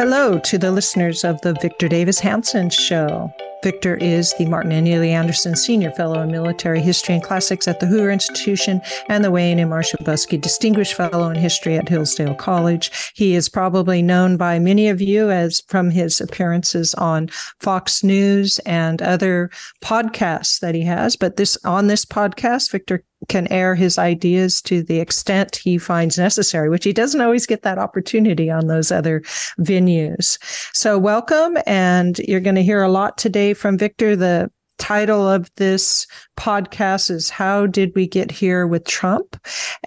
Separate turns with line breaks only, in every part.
Hello to the listeners of the Victor Davis Hanson Show. Victor is the Martin and Illie Anderson Senior Fellow in Military History and Classics at the Hoover Institution and the Wayne and Marcia Buske Distinguished Fellow in History at Hillsdale College. He is probably known by many of you as from his appearances on Fox News and other podcasts that he has. But this on this podcast, Victor can air his ideas to the extent he finds necessary, which he doesn't always get that opportunity on those other venues. So, welcome. And you're going to hear a lot today from Victor. The title of this podcast is How Did We Get Here with Trump?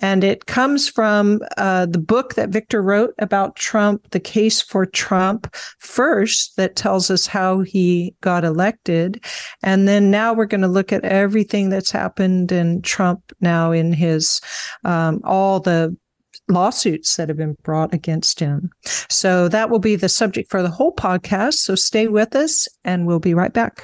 And it comes from uh, the book that Victor wrote about Trump, The Case for Trump, first, that tells us how he got elected. And then now we're going to look at everything that's happened in Trump now in his, um, all the lawsuits that have been brought against him. So that will be the subject for the whole podcast. So stay with us and we'll be right back.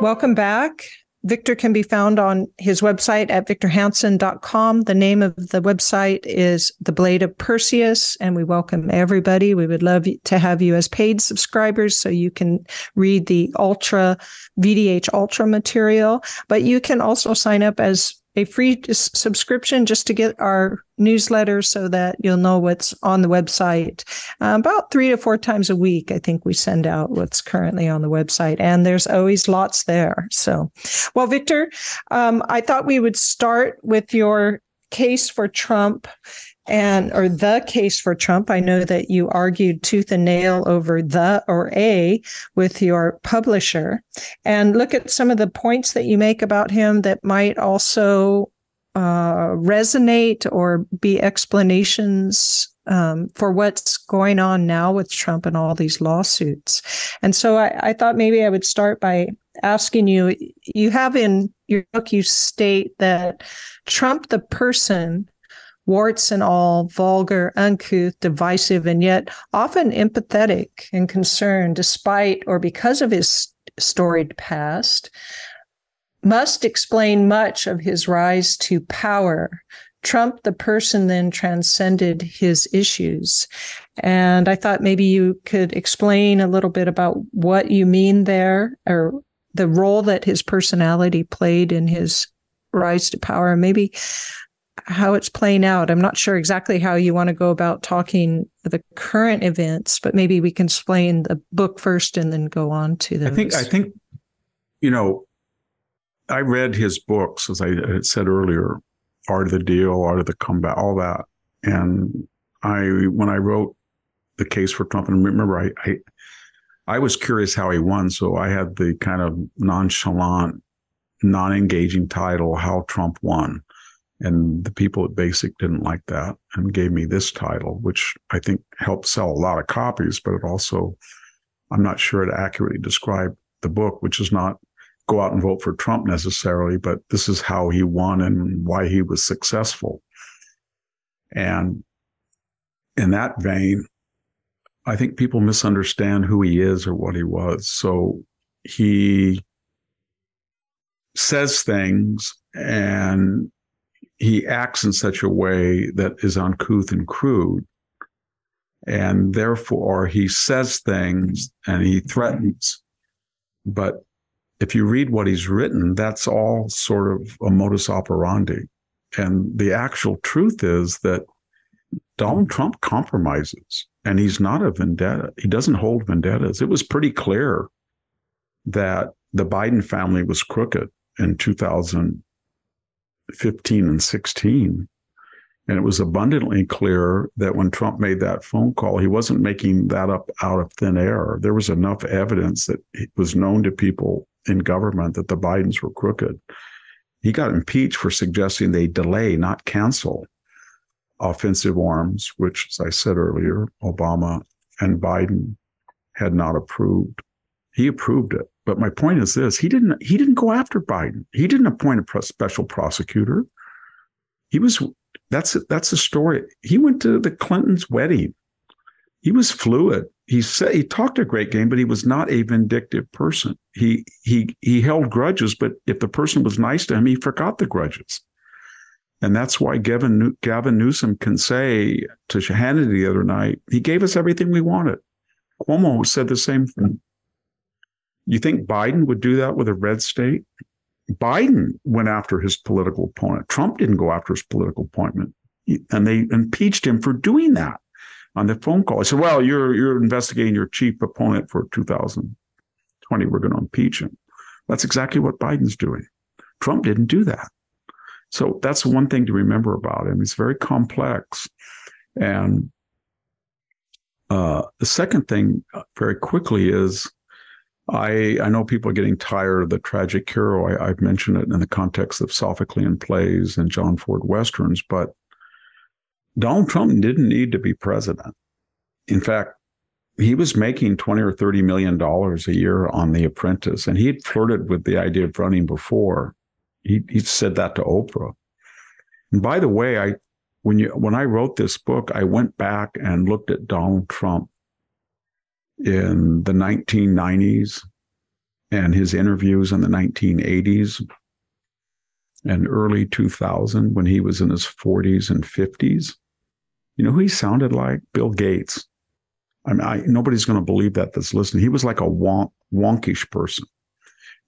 Welcome back. Victor can be found on his website at victorhanson.com. The name of the website is The Blade of Perseus, and we welcome everybody. We would love to have you as paid subscribers so you can read the Ultra VDH Ultra material, but you can also sign up as a free subscription just to get our newsletter so that you'll know what's on the website. Uh, about three to four times a week, I think we send out what's currently on the website, and there's always lots there. So, well, Victor, um, I thought we would start with your case for Trump and or the case for Trump. I know that you argued tooth and nail over the or a with your publisher, and look at some of the points that you make about him that might also uh, resonate or be explanations um, for what's going on now with Trump and all these lawsuits. And so I, I thought maybe I would start by asking you you have in your book, you state that Trump, the person, warts and all, vulgar, uncouth, divisive, and yet often empathetic and concerned, despite or because of his storied past, must explain much of his rise to power. Trump, the person, then transcended his issues. And I thought maybe you could explain a little bit about what you mean there or the role that his personality played in his rise to power. Maybe how it's playing out. I'm not sure exactly how you want to go about talking the current events, but maybe we can explain the book first and then go on to those.
I think I think you know I read his books as I said earlier, Art of the Deal, Art of the Comeback, all that, and I when I wrote the case for Trump, and remember I, I I was curious how he won, so I had the kind of nonchalant, non-engaging title "How Trump Won." And the people at Basic didn't like that and gave me this title, which I think helped sell a lot of copies, but it also, I'm not sure it accurately described the book, which is not go out and vote for Trump necessarily, but this is how he won and why he was successful. And in that vein, I think people misunderstand who he is or what he was. So he says things and he acts in such a way that is uncouth and crude. And therefore, he says things and he threatens. But if you read what he's written, that's all sort of a modus operandi. And the actual truth is that Donald Trump compromises and he's not a vendetta. He doesn't hold vendettas. It was pretty clear that the Biden family was crooked in 2015 and 16. And it was abundantly clear that when Trump made that phone call, he wasn't making that up out of thin air. There was enough evidence that it was known to people in government that the Bidens were crooked. He got impeached for suggesting they delay, not cancel offensive arms, which, as I said earlier, Obama and Biden had not approved. He approved it. But my point is this: he didn't. He didn't go after Biden. He didn't appoint a special prosecutor. He was. That's that's a story. He went to the Clintons' wedding. He was fluid. He said he talked a great game, but he was not a vindictive person. He he he held grudges, but if the person was nice to him, he forgot the grudges. And that's why Gavin, Gavin Newsom can say to Hannity the other night, he gave us everything we wanted. Cuomo said the same thing. You think Biden would do that with a red state? Biden went after his political opponent. Trump didn't go after his political appointment. And they impeached him for doing that on the phone call. I said, well, you're, you're investigating your chief opponent for 2020. We're going to impeach him. That's exactly what Biden's doing. Trump didn't do that. So that's one thing to remember about him. He's very complex. And uh, the second thing, uh, very quickly, is I I know people are getting tired of the tragic hero. I, have mentioned it in the context of Sophoclean plays and John Ford westerns, but Donald Trump didn't need to be president. In fact, he was making 20 or 30 million dollars a year on The Apprentice, and he had flirted with the idea of running before. He, he said that to Oprah. And by the way, I when you when I wrote this book, I went back and looked at Donald Trump in the 1990s and his interviews in the 1980s and early 2000 when he was in his 40s and 50s. You know he sounded like? Bill Gates. I mean, I, nobody's going to believe that that's listening. He was like a wonk, wonkish person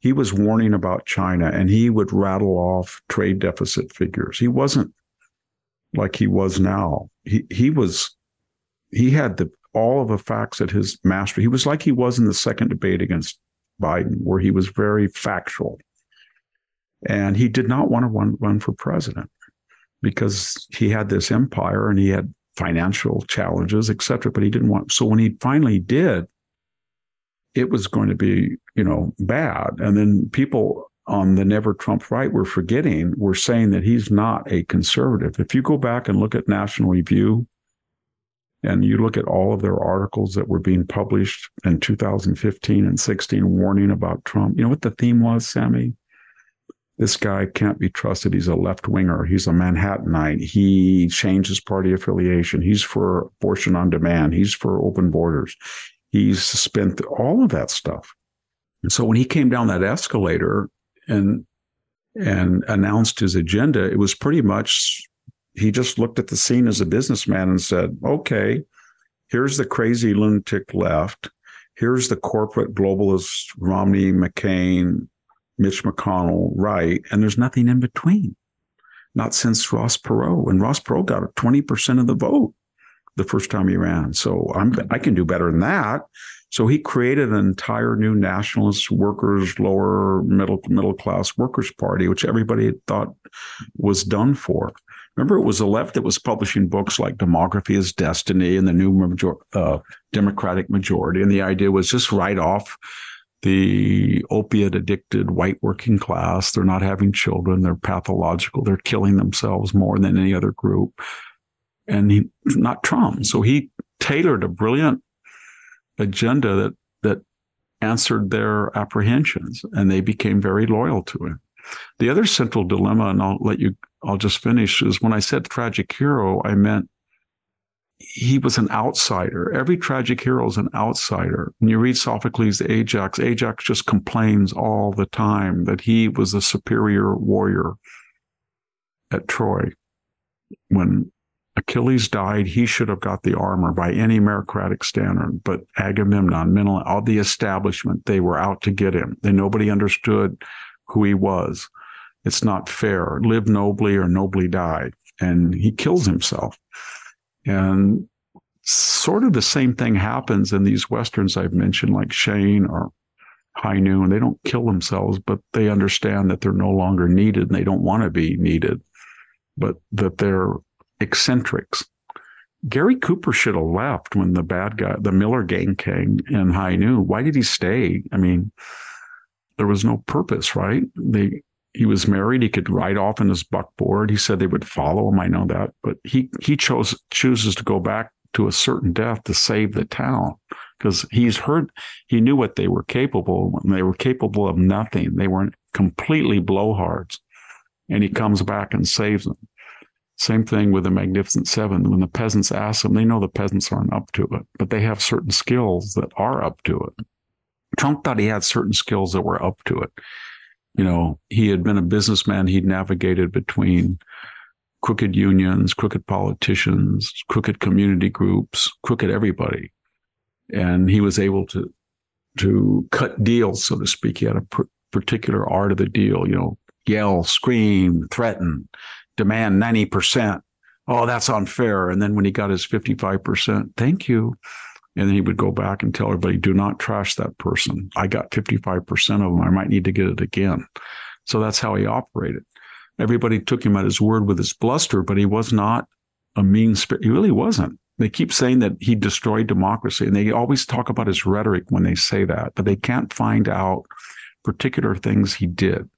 he was warning about China and he would rattle off trade deficit figures. He wasn't like he was now. He he was he had the all of the facts at his master. He was like he was in the second debate against Biden, where he was very factual. And he did not want to run, run for president because he had this empire and he had financial challenges, et cetera, but he didn't want. So when he finally did, it was going to be, you know, bad. And then people on the never Trump right were forgetting, were saying that he's not a conservative. If you go back and look at National Review and you look at all of their articles that were being published in 2015 and 16 warning about Trump, you know what the theme was, Sami? This guy can't be trusted. He's a left winger. He's a Manhattanite. He changed his party affiliation. He's for abortion on demand. He's for open borders. He's spent all of that stuff. And so when he came down that escalator and and announced his agenda, it was pretty much he just looked at the scene as a businessman and said, "Okay, here's the crazy lunatic left. Here's the corporate globalist Romney, McCain, Mitch McConnell, right, and there's nothing in between. Not since Ross Perot, and Ross Perot got 20% of the vote the first time he ran. So I'm I can do better than that. So he created an entire new nationalist workers, lower middle middle class workers party, which everybody thought was done for. Remember, it was the left that was publishing books like Demography is Destiny and the New major, uh, Democratic Majority. And the idea was just write off the opiate addicted white working class. They're not having children. They're pathological. They're killing themselves more than any other group and he not Trump. So he tailored a brilliant agenda that that answered their apprehensions and they became very loyal to him. The other central dilemma, and I'll let you, I'll just finish, is when I said tragic hero, I meant he was an outsider. Every tragic hero is an outsider. When you read Sophocles' Ajax, Ajax just complains all the time that he was a superior warrior at Troy. When Achilles died, he should have got the armor by any meritocratic standard. But Agamemnon, Menelaus, all the establishment, they were out to get him. They nobody understood who he was. It's not fair. Live nobly or nobly die. And he kills himself. And sort of the same thing happens in these westerns I've mentioned, like Shane or High Noon. They don't kill themselves, but they understand that they're no longer needed and they don't want to be needed, but that they're eccentrics. Gary Cooper should have left when the bad guy, the Miller gang came in High Noon. Why did he stay? I mean, there was no purpose, right? They he was married. He could ride off in his buckboard. He said they would follow him. I know that, but he he chose chooses to go back to a certain death to save the town because he's heard he knew what they were capable. They were capable of nothing. They weren't completely blowhards, and he comes back and saves them. Same thing with the Magnificent Seven. When the peasants ask them, they know the peasants aren't up to it, but they have certain skills that are up to it. Trump thought he had certain skills that were up to it you know, he had been a businessman. He'd navigated between crooked unions, crooked politicians, crooked community groups, crooked everybody. And he was able to, to cut deals, so to speak. He had a pr- particular art of the deal, you know, yell, scream, threaten, demand 90%. Oh, that's unfair. And then when he got his 55%, thank you. And then he would go back and tell everybody, do not trash that person. I got 55% of them. I might need to get it again. So that's how he operated. Everybody took him at his word with his bluster, but he was not a mean spirit. He really wasn't. They keep saying that he destroyed democracy, and they always talk about his rhetoric when they say that, but they can't find out particular things he did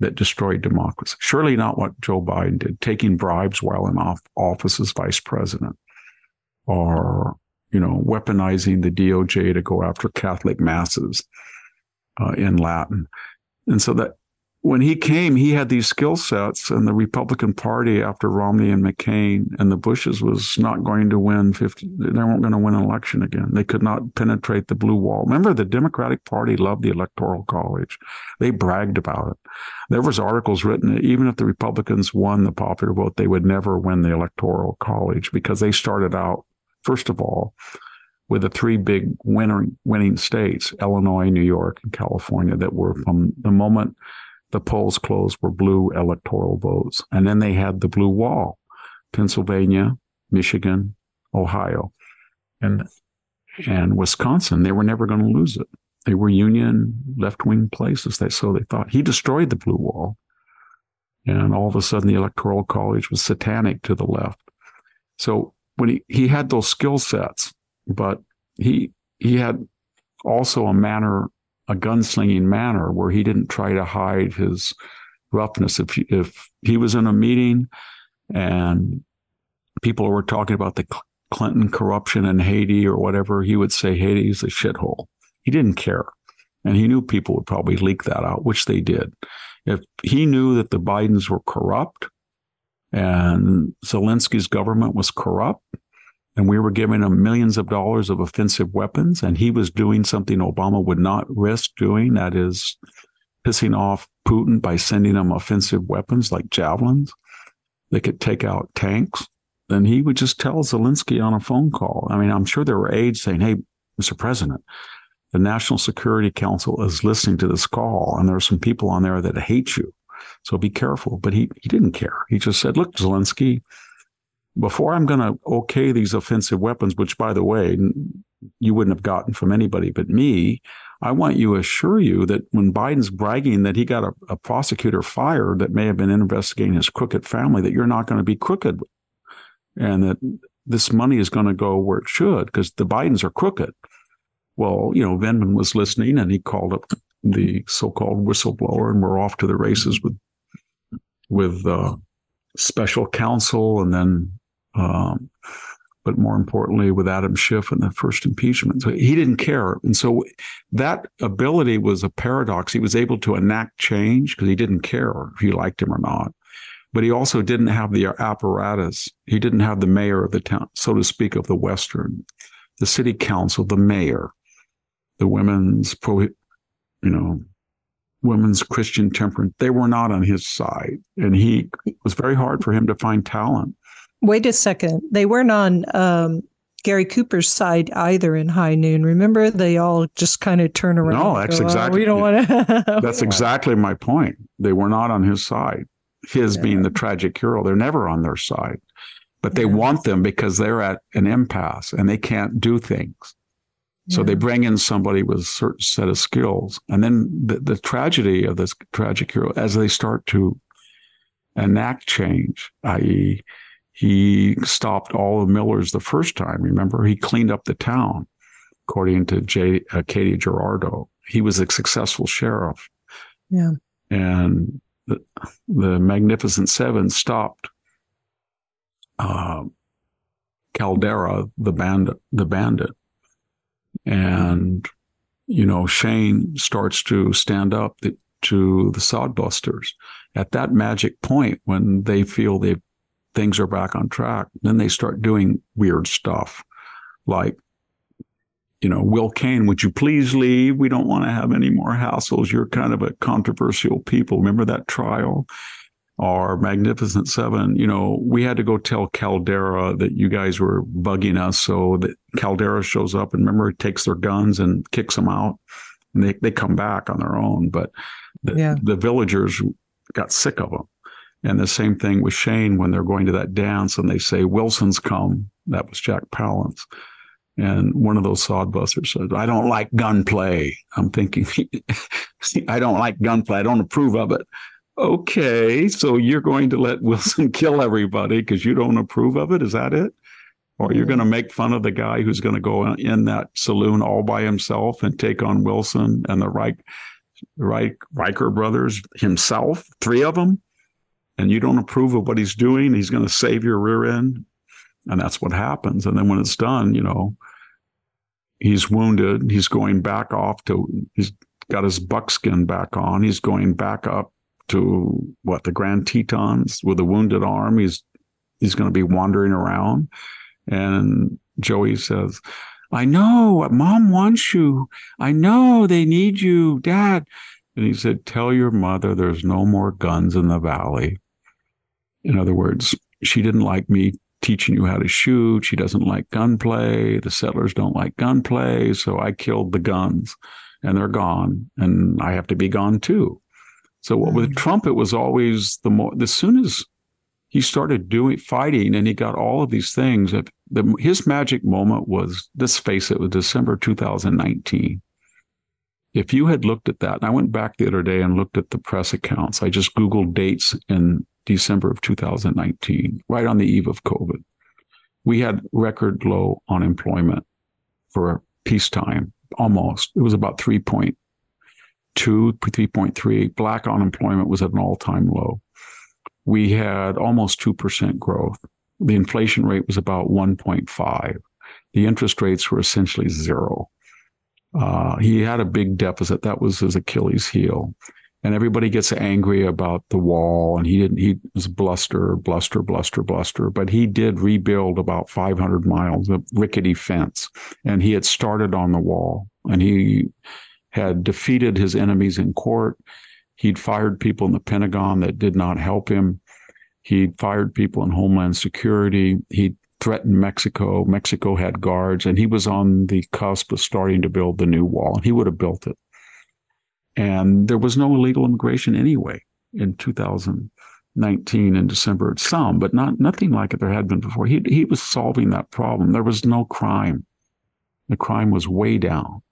that destroyed democracy. Surely not what Joe Biden did, taking bribes while in office as vice president, or you know, weaponizing the DOJ to go after Catholic masses uh, in Latin. And so that when he came, he had these skill sets, and the Republican Party, after Romney and McCain and the Bushes, was not going to win 50. They weren't going to win an election again. They could not penetrate the blue wall. Remember, the Democratic Party loved the Electoral College. They bragged about it. There was articles written that even if the Republicans won the popular vote, they would never win the Electoral College because they started out first of all, with the three big winning winning states, Illinois, New York, and California, that were from the moment the polls closed were blue electoral votes. And then they had the blue wall, Pennsylvania, Michigan, Ohio, and and Wisconsin. They were never going to lose it. They were union left wing places. They so they thought he destroyed the blue wall. And all of a sudden the electoral college was satanic to the left. So when he, he had those skill sets, but he he had also a manner, a gunslinging manner where he didn't try to hide his roughness. If if he was in a meeting and people were talking about the Clinton corruption in Haiti or whatever, he would say Haiti's a shithole. He didn't care. And he knew people would probably leak that out, which they did. If he knew that the Bidens were corrupt, and Zelensky's government was corrupt and we were giving him millions of dollars of offensive weapons and he was doing something Obama would not risk doing that is pissing off Putin by sending him offensive weapons like javelins that could take out tanks And he would just tell Zelensky on a phone call I mean I'm sure there were aides saying hey Mr. President the National Security Council is listening to this call and there are some people on there that hate you so be careful. But he, he didn't care. He just said, look, Zelensky, before I'm going to okay these offensive weapons, which by the way, you wouldn't have gotten from anybody but me, I want you to assure you that when Biden's bragging that he got a, a prosecutor fired that may have been investigating his crooked family, that you're not going to be crooked and that this money is going to go where it should because the Bidens are crooked. Well, you know, Vindman was listening and he called up the so-called whistleblower, and we're off to the races with with uh, special counsel, and then um, but more importantly, with Adam Schiff and the first impeachment. So he didn't care. And so that ability was a paradox. He was able to enact change because he didn't care if you liked him or not. But he also didn't have the apparatus. He didn't have the mayor of the town, so to speak, of the Western, the city council, the mayor, the women's pro, you know, women's Christian temperance. They were not on his side. And he it was very hard for him to find talent.
Wait a second. They weren't on um, Gary Cooper's side either in High Noon. Remember, they all just kind of turn around.
No, that's
go,
exactly.
Oh, we don't want to.
that's exactly my point. They were not on his side. His yeah. being the tragic hero, they're never on their side, but they yeah. want them because they're at an impasse and they can't do things. So yeah. they bring in somebody with a certain set of skills, and then the, the tragedy of this tragic hero, as they start to enact change, i.e., he stopped all the millers the first time. Remember, he cleaned up the town, according to J, uh, Katy Jurado. He was a successful sheriff.
Yeah.
And the, the Magnificent Seven stopped uh, Calvera, the bandit, the bandit. And, you know, Shane starts to stand up to the sodbusters at that magic point when they feel they've things are back on track. Then they start doing weird stuff like, you know, Will Kane, would you please leave? We don't want to have any more hassles. You're kind of a controversial people. Remember that trial? Or Magnificent Seven, you know, we had to go tell Calvera that you guys were bugging us. So that Calvera shows up and remember, takes their guns and kicks them out. And they, they come back on their own. But the, yeah. the villagers got sick of them. And the same thing with Shane when they're going to that dance and they say, Wilson's come. That was Jack Palance. And one of those sodbusters said, I don't like gunplay. I'm thinking, I don't like gunplay. I don't approve of it. Okay, so you're going to let Wilson kill everybody because you don't approve of it? Is that it? Or you're going to mm. make fun of the guy who's going to go in that saloon all by himself and take on Wilson and the Reich, Reich, Ryker brothers himself, three of them? and you don't approve of what he's doing, he's going to save your rear end. And that's what happens. And then when it's done, you know, he's wounded. He's going back off to, he's got his buckskin back on. He's going back up to what the Grand Tetons with a wounded arm. He's, he's going to be wandering around. And Joey says, I know mom wants you. I know they need you, dad. And he said, Tell your mother there's no more guns in the valley. In other words, she didn't like me teaching you how to shoot. She doesn't like gunplay. The settlers don't like gunplay. So I killed the guns and they're gone and I have to be gone too. So mm-hmm. with Trump, it was always the more, as soon as he started doing fighting and he got all of these things, the, his magic moment was, let's face it, was December 2019. If you had looked at that, and I went back the other day and looked at the press accounts, I just Googled dates in December of 2019, right on the eve of COVID. We had record low unemployment for peacetime, almost. It was about 3.2, 3.3. Black unemployment was at an all time low. We had almost 2% growth. The inflation rate was about 1.5. The interest rates were essentially zero. Uh, he had a big deficit. That was his Achilles heel and everybody gets angry about the wall and he didn't he was bluster bluster bluster bluster but he did rebuild about 500 miles of rickety fence and he had started on the wall and he had defeated his enemies in court he'd fired people in the pentagon that did not help him he'd fired people in homeland security he threatened mexico mexico had guards and he was on the cusp of starting to build the new wall and he would have built it and there was no illegal immigration anyway in 2019 in December. Some, but not nothing like it there had been before. He he was solving that problem. There was no crime. The crime was way down.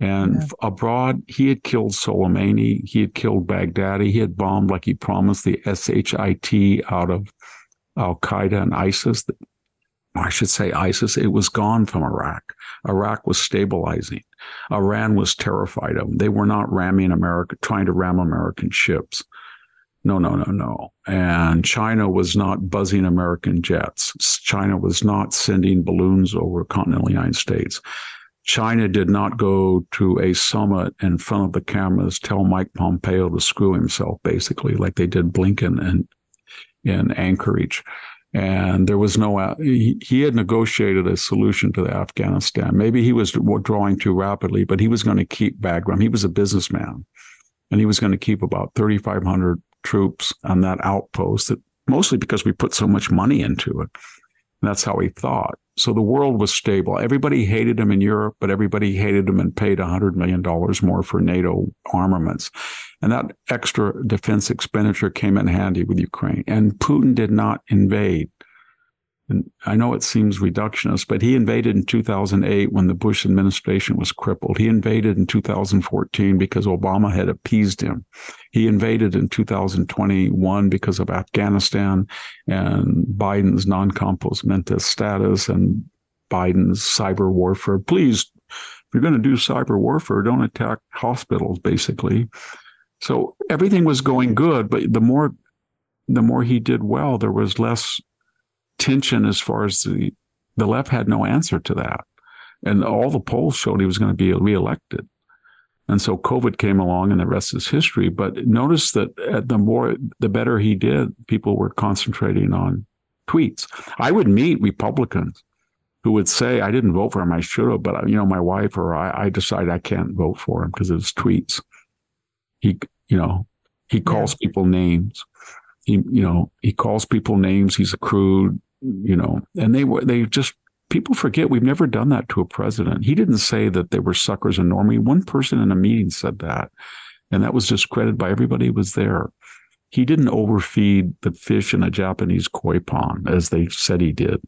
And yeah. abroad, he had killed Soleimani. He had killed Baghdadi. He had bombed, like he promised, the SHIT out of Al Qaeda and ISIS. I should say ISIS. It was gone from Iraq. Iraq was stabilizing. Iran was terrified of them. They were not ramming America, trying to ram American ships. No, no, no, no. And China was not buzzing American jets. China was not sending balloons over continental United States. China did not go to a summit in front of the cameras, tell Mike Pompeo to screw himself, basically, like they did Blinken and in Anchorage. And there was no, uh, he, he had negotiated a solution to the Afghanistan. Maybe he was withdrawing too rapidly, but he was going to keep Bagram. He was a businessman and he was going to keep about 3,500 troops on that outpost that mostly because we put so much money into it. And that's how he thought. So the world was stable. Everybody hated him in Europe, but everybody hated him and paid $100 million more for NATO armaments. And that extra defense expenditure came in handy with Ukraine. And Putin did not invade. And I know it seems reductionist, but he invaded in 2008 when the Bush administration was crippled. He invaded in 2014 because Obama had appeased him. He invaded in 2021 because of Afghanistan and Biden's non compos mentis status and Biden's cyber warfare. Please, if you're going to do cyber warfare, don't attack hospitals, basically. So everything was going good, but the more the more he did well, there was less tension as far as the the left had no answer to that. And all the polls showed he was going to be reelected. And so COVID came along and the rest is history. But notice that uh, the more, the better he did, people were concentrating on tweets. I would meet Republicans who would say, I didn't vote for him. I should have, but you know, my wife or I, I decided I can't vote for him because of his tweets. He, you know, he calls yeah. people names. He, you know, he calls people names. He's a crude you know, and they were, they just, people forget we've never done that to a president. He didn't say that they were suckers and normie. One person in a meeting said that, and that was discredited by everybody who was there. He didn't overfeed the fish in a Japanese koi pond, as they said he did.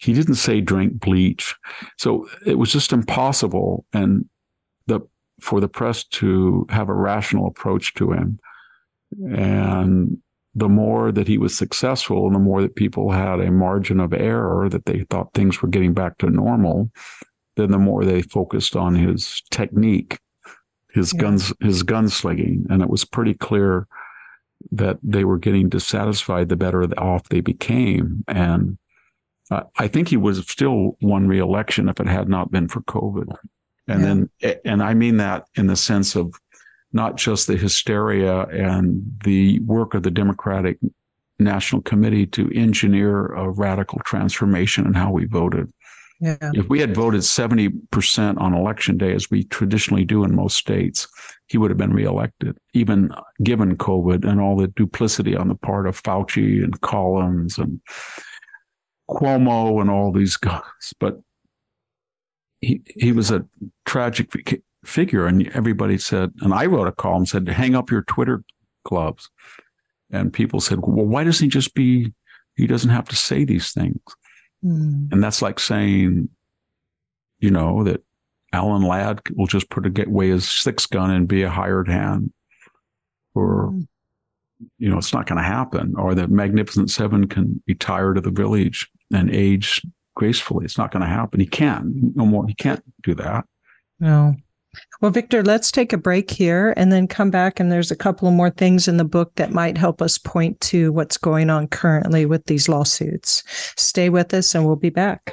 He didn't say drink bleach. So it was just impossible. And the, for the press to have a rational approach to him. And the more that he was successful and the more that people had a margin of error that they thought things were getting back to normal, then the more they focused on his technique, his yeah. guns, his gunslinging. And it was pretty clear that they were getting dissatisfied the better off they became. And uh, I think he would have still won re-election if it had not been for COVID. And yeah. then, and I mean that in the sense of not just the hysteria and the work of the Democratic National Committee to engineer a radical transformation in how we voted. Yeah. If we had voted 70% on election day, as we traditionally do in most states, he would have been reelected, even given COVID and all the duplicity on the part of Fauci and Collins and Cuomo and all these guys. But he, he was a tragic figure. And everybody said, and I wrote a column said, hang up your Twitter gloves. And people said, well, why doesn't he just be, he doesn't have to say these things. Mm. And that's like saying, you know, that Alan Ladd will just put a away his six gun and be a hired hand. Or, mm. you know, it's not going to happen. Or that Magnificent Seven can retire to the village and age gracefully. It's not going to happen. He can't no more. He can't do that.
No. Well, Victor, let's take a break here and then come back. And there's a couple of more things in the book that might help us point to what's going on currently with these lawsuits. Stay with us and we'll be back.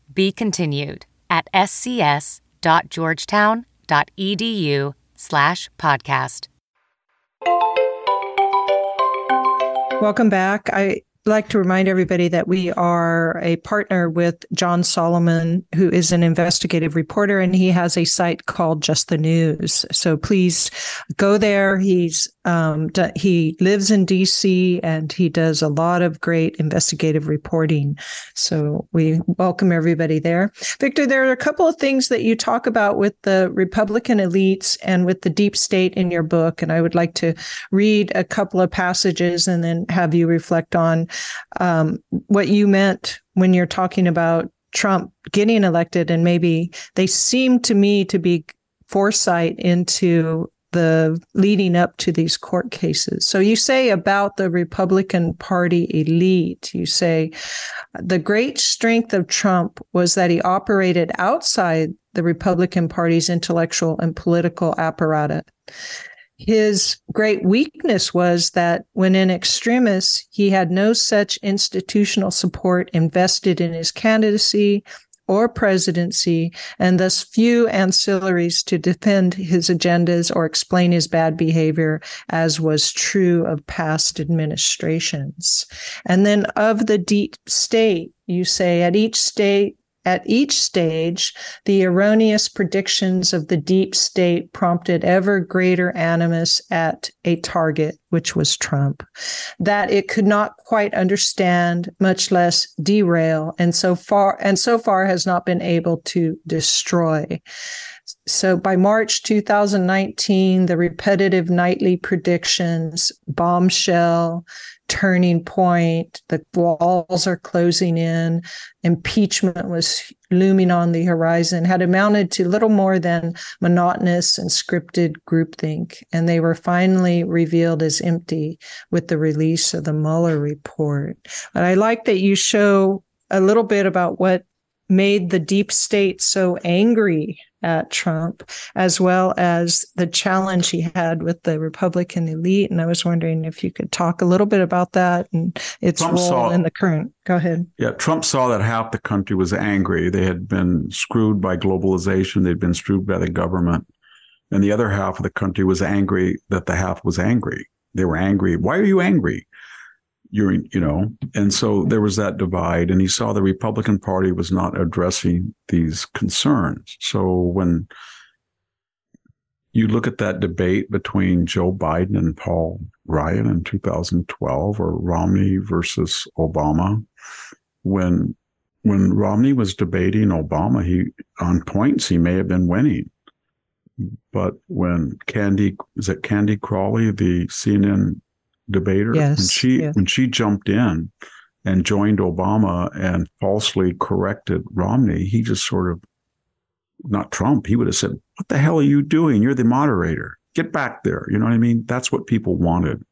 be continued at scs.georgetown.edu slash podcast.
Welcome back. I like to remind everybody that we are a partner with John Solomon, who is an investigative reporter, and he has a site called Just the News. So please go there. He's um, he lives in DC and he does a lot of great investigative reporting. So we welcome everybody there. Victor, there are a couple of things that you talk about with the Republican elites and with the deep state in your book, and I would like to read a couple of passages and then have you reflect on um, what you meant when you're talking about Trump getting elected, and maybe they seem to me to be foresight into the leading up to these court cases. So you say about the Republican Party elite, you say the great strength of Trump was that he operated outside the Republican Party's intellectual and political apparatus. His great weakness was that when in extremis, he had no such institutional support invested in his candidacy or presidency, and thus few ancillaries to defend his agendas or explain his bad behavior, as was true of past administrations. And then of the deep state, you say at each state, at each stage, the erroneous predictions of the deep state prompted ever greater animus at a target, which was Trump, that it could not quite understand, much less derail, and so far and so far has not been able to destroy. So by March 2019, the repetitive nightly predictions, bombshell, turning point. The walls are closing in. Impeachment was looming on the horizon, had amounted to little more than monotonous and scripted groupthink. And they were finally revealed as empty with the release of the Mueller report. But I like that you show a little bit about what made the deep state so angry at Trump, as well as the challenge he had with the Republican elite. And I was wondering if you could talk a little bit about that and its Trump role saw, in the current. Go ahead.
Yeah, Trump saw that half the country was angry. They had been screwed by globalization, they'd been screwed by the government. And the other half of the country was angry that the half was angry. They were angry. Why are you angry? You're you know and so there was that divide and he saw the republican party was not addressing these concerns. So when you look at that debate between joe biden and paul ryan in 2012 or romney versus obama when when romney was debating obama he on points he may have been winning. But when candy is it candy crowley the cnn debater.
Yes,
when she when she jumped in and joined Obama and falsely corrected Romney, he just sort of not Trump, he would have said, What the hell are you doing? You're the moderator. Get back there. You know what I mean? That's what people wanted.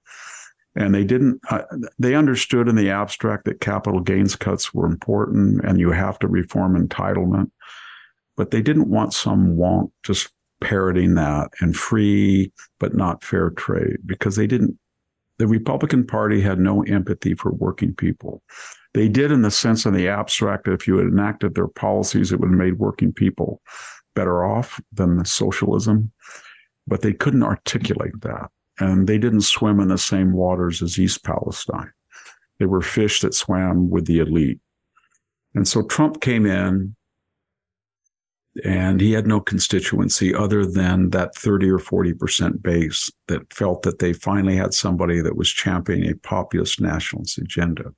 And they didn't, uh, they understood in the abstract that capital gains cuts were important and you have to reform entitlement. But they didn't want some wonk just parroting that and free but not fair trade because they didn't the Republican Party had no empathy for working people. They did in the sense in the abstract that if you had enacted their policies, it would have made working people better off than socialism. But they couldn't articulate that. And they didn't swim in the same waters as East Palestine. They were fish that swam with the elite. And so Trump came in and he had no constituency other than that 30 or 40% base that felt that they finally had somebody that was championing a populist nationalist agenda.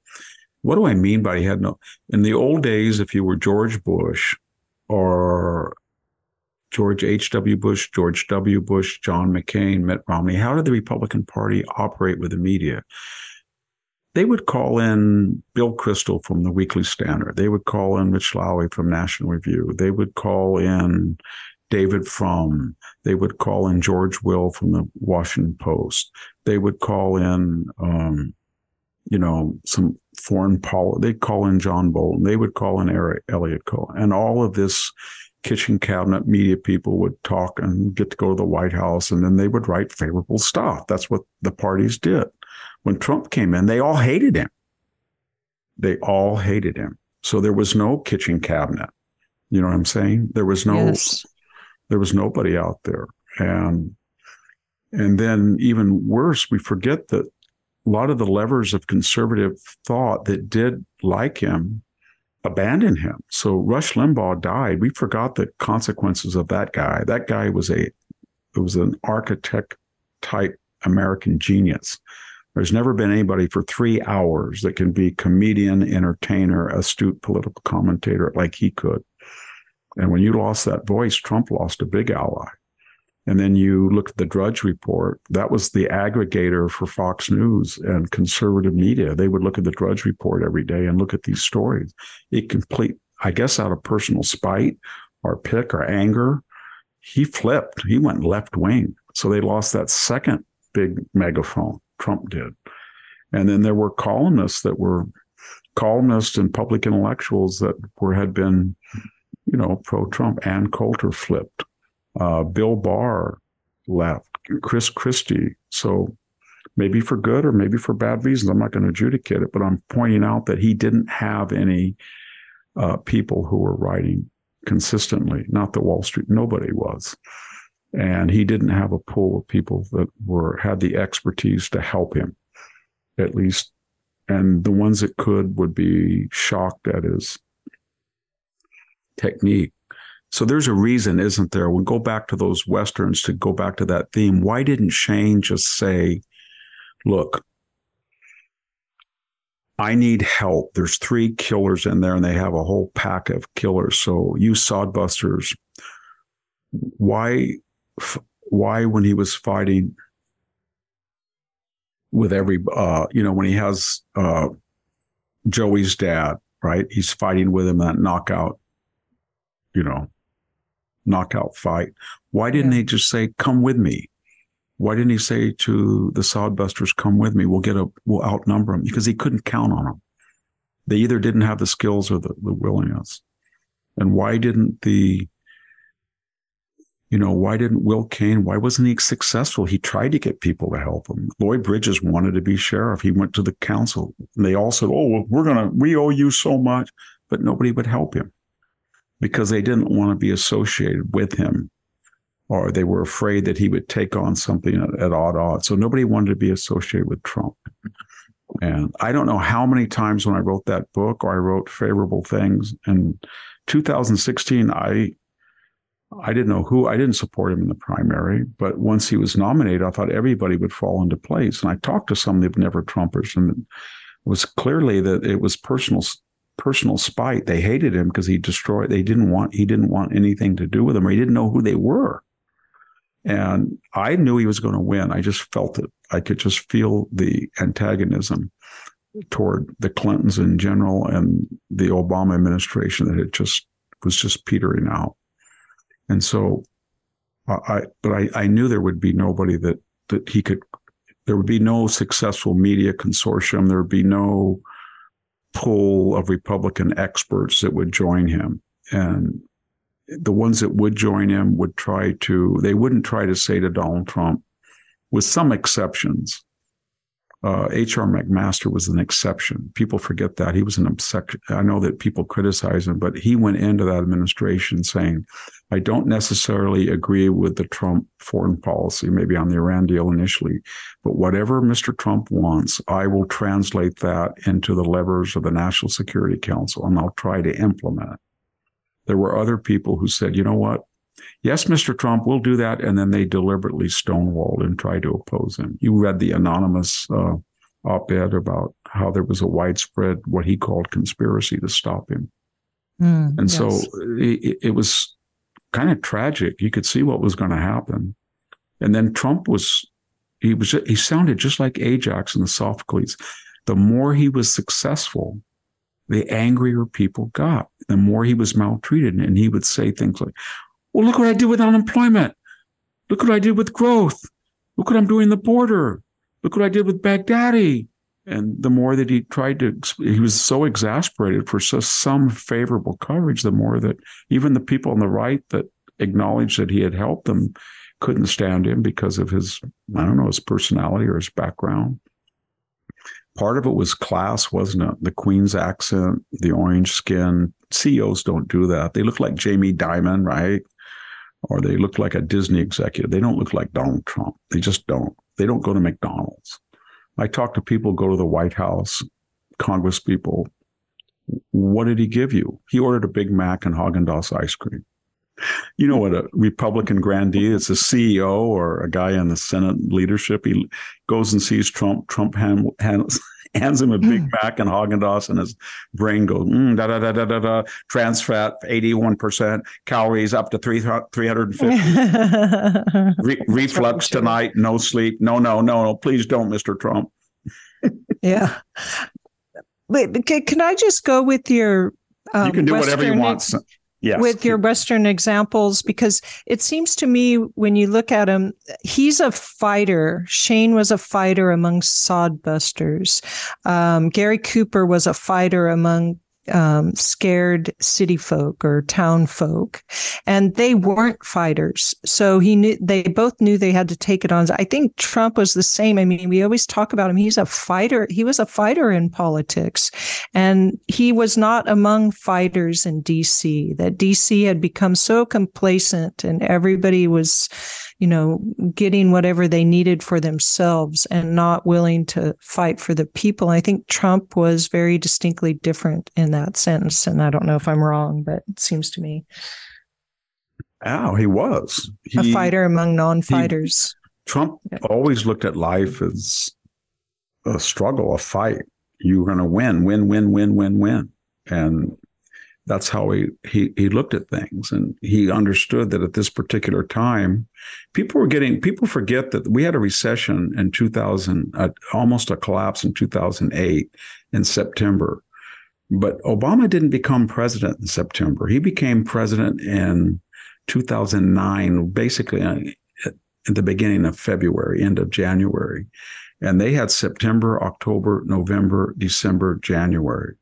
What do I mean by he had no? In the old days, if you were George Bush or George H.W. Bush, George W. Bush, John McCain, Mitt Romney, how did the Republican Party operate with the media? They would call in Bill Kristol from the Weekly Standard. They would call in Rich Lowry from National Review. They would call in David Frum. They would call in George Will from the Washington Post. They would call in, um, you know, some foreign policy. They'd call in John Bolton. They would call in Eric Eliot Cohen. And all of this kitchen cabinet media people would talk and get to go to the White House. And then they would write favorable stuff. That's what the parties did when Trump came in, they all hated him. They all hated him. So there was no kitchen cabinet. You know what I'm saying? There was no,
Yes.
there was nobody out there, and and then even worse, we forget that a lot of the levers of conservative thought that did like him abandoned him. So Rush Limbaugh died. We forgot the consequences of that guy. That guy was a it was an architect type American genius. There's never been anybody for three hours that can be comedian, entertainer, astute political commentator like he could. And when you lost that voice, Trump lost a big ally. And then you look at the Drudge Report. That was the aggregator for Fox News and conservative media. They would look at the Drudge Report every day and look at these stories. It complete, I guess, out of personal spite or pick or anger, he flipped. He went left wing. So they lost that second big megaphone. Trump did. And then there were columnists that were columnists and public intellectuals that were had been, you know, pro Trump. Ann Coulter flipped. Uh, Bill Barr left. Chris Christie. So maybe for good or maybe for bad reasons. I'm not going to adjudicate it, but I'm pointing out that he didn't have any uh, people who were writing consistently. Not the Wall Street. Nobody was and he didn't have a pool of people that were had the expertise to help him at least and the ones that could would be shocked at his technique so there's a reason isn't there we go back to those westerns to go back to that theme why didn't shane just say look I need help. There's three killers in there and they have a whole pack of killers. So you sodbusters, why why when he was fighting with every uh you know when he has uh joey's dad right? He's fighting with him that knockout you know knockout fight. Why didn't
Yeah.
he just say come with me why didn't he say to the sodbusters come with me we'll get a we'll outnumber them because he couldn't count on them they either didn't have the skills or the, the willingness. And why didn't the you know, why didn't Will Kane, why wasn't he successful? He tried to get people to help him. Lloyd Bridges wanted to be sheriff. He went to the council. They all said, Oh, we're going to, we owe you so much. But nobody would help him because they didn't want to be associated with him or they were afraid that he would take on something at, at odd odds. So nobody wanted to be associated with Trump. And I don't know how many times when I wrote that book or I wrote favorable things. In 2016, I I didn't know who, I didn't support him in the primary, but once he was nominated, I thought everybody would fall into place. And I talked to some of the never Trumpers, and it was clearly that it was personal, personal spite. They hated him because he destroyed, they didn't want, he didn't want anything to do with them, or he didn't know who they were. And I knew he was going to win. I just felt it. I could just feel the antagonism toward the Clintons in general and the Obama administration that it just was just petering out. And so I, but I, I knew there would be nobody that, that he could, there would be no successful media consortium. There would be no pool of Republican experts that would join him. And the ones that would join him would try to, they wouldn't try to say to Donald Trump, with some exceptions, uh, H.R. McMaster was an exception. People forget that. He was an exception. I know that people criticize him, but he went into that administration saying, I don't necessarily agree with the Trump foreign policy, maybe on the Iran deal initially, but whatever Mr. Trump wants, I will translate that into the levers of the National Security Council and I'll try to implement it. There were other people who said, you know what? Yes, Mr. Trump, we'll do that. And then they deliberately stonewalled and tried to oppose him. You read the anonymous uh, op ed about how there was a widespread, what he called conspiracy to stop him.
Mm,
And
yes.
so it, it was kind of tragic. You could see what was going to happen. And then Trump was, he was, he sounded just like Ajax and the Sophocles. The more he was successful, the angrier people got, the more he was maltreated. And he would say things like, well, look what I did with unemployment. Look what I did with growth. Look what I'm doing the border. Look what I did with Baghdadi. And the more that he tried to, he was so exasperated for so, some favorable coverage, the more that even the people on the right that acknowledged that he had helped them couldn't stand him because of his, I don't know, his personality or his background. Part of it was class, wasn't it? The Queen's accent, the orange skin, CEOs don't do that. They look like Jamie Dimon, right? Or they look like a Disney executive. They don't look like Donald Trump. They just don't. They don't go to McDonald's. I talk to people go to the White House, Congress people. What did he give you? He ordered a Big Mac and Haagen Dazs ice cream. You know what a Republican grandee is a CEO or a guy in the Senate leadership. He goes and sees Trump. Trump hand, hands, him a Big Mac and Haagen Dazs, and his brain goes mm, da da da da da da. Trans fat eighty one percent, calories up to three three hundred and fifty. Re- reflux tonight, no sleep. No, no, no, no. Please don't, Mister Trump.
yeah. Wait, can I just go with your?
Um, you can do Western whatever you want.
Yes. With your Western examples, because it seems to me when you look at him, he's a fighter. Shane was a fighter among sodbusters. Um, Gary Cooper was a fighter among um, scared city folk or town folk, and they weren't fighters. So he knew they both knew they had to take it on. I think Trump was the same. I mean, we always talk about him. He's a fighter. He was a fighter in politics, and he was not among fighters in D.C. That D.C. had become so complacent, and everybody was you know, getting whatever they needed for themselves and not willing to fight for the people. I think Trump was very distinctly different in that sense. And I don't know if I'm wrong, but it seems to me.
Oh, he was. He,
a fighter among non fighters.
Trump yeah. always looked at life as a struggle, a fight. You were going to win, win, win, win, win, win. And that's how he, he he looked at things. And he understood that at this particular time people were getting people forget that we had a recession in 2000 uh, almost a collapse in 2008 in september. But obama didn't become president in september. He became president in 2009 basically uh, at the beginning of february end of january. And they had september october november december january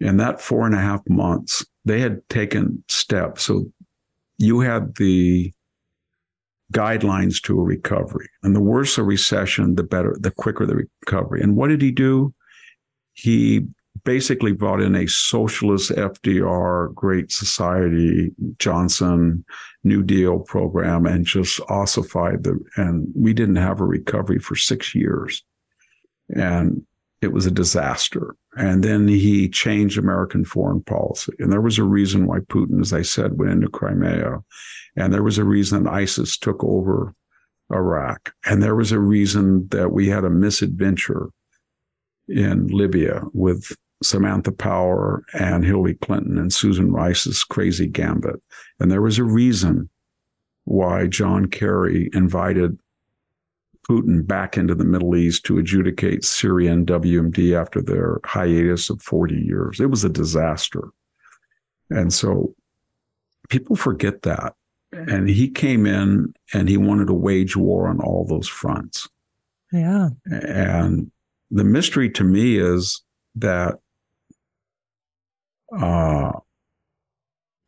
in that four and a half months, they had taken steps. So you had the guidelines to a recovery. And the worse a recession, the better, the quicker the recovery. And what did he do? He basically brought in a socialist FDR, Great Society, Johnson, New Deal program and just ossified the, and we didn't have a recovery for six years. And it was a disaster. And then he changed American foreign policy. And there was a reason why Putin, as I said, went into Crimea. And there was a reason ISIS took over Iraq. And there was a reason that we had a misadventure in Libya with Samantha Power and Hillary Clinton and Susan Rice's crazy gambit. And there was a reason why John Kerry invited Putin back into the Middle East to adjudicate Syria and WMD after their hiatus of 40 years. It was a disaster. And so people forget that. And he came in and he wanted to wage war on all those fronts.
Yeah.
And the mystery to me is that uh,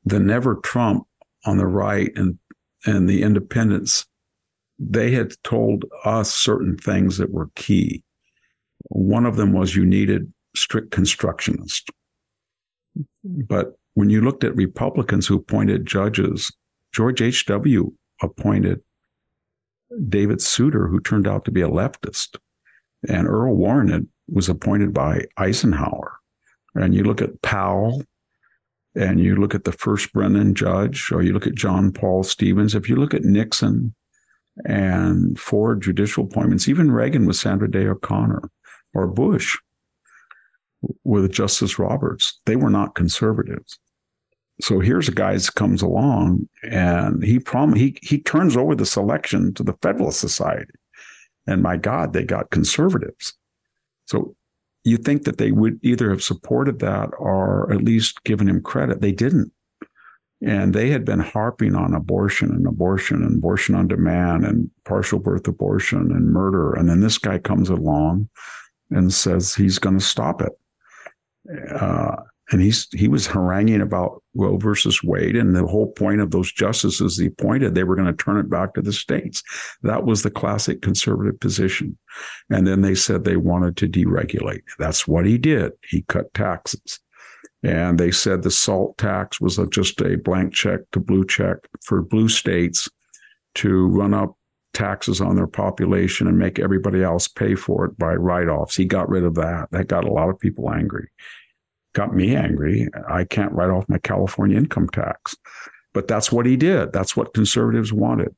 the never Trump on the right and and the independents they had told us certain things that were key. One of them was you needed strict constructionists. But when you looked at Republicans who appointed judges, George H.W. appointed David Souter, who turned out to be a leftist, and Earl Warren was appointed by Eisenhower. And you look at Powell, and you look at the first Brennan judge, or you look at John Paul Stevens. If you look at Nixon, and for judicial appointments, even Reagan with Sandra Day O'Connor or Bush with Justice Roberts, they were not conservatives. So here's a guy that comes along and he prom he he turns over the selection to the Federalist Society. And my God, they got conservatives. So you think that they would either have supported that or at least given him credit. They didn't. And they had been harping on abortion and abortion and abortion on demand and partial birth abortion and murder. And then this guy comes along and says he's going to stop it. Uh, and he's he was haranguing about Roe versus Wade, and the whole point of those justices he appointed, they were going to turn it back to the states. That was the classic conservative position. And then they said they wanted to deregulate. That's what he did. He cut taxes. And they said the SALT tax was a, just a blank check to blue check for blue states to run up taxes on their population and make everybody else pay for it by write offs. He got rid of that. That got a lot of people angry. Got me angry. I can't write off my California income tax. But that's what he did. That's what conservatives wanted.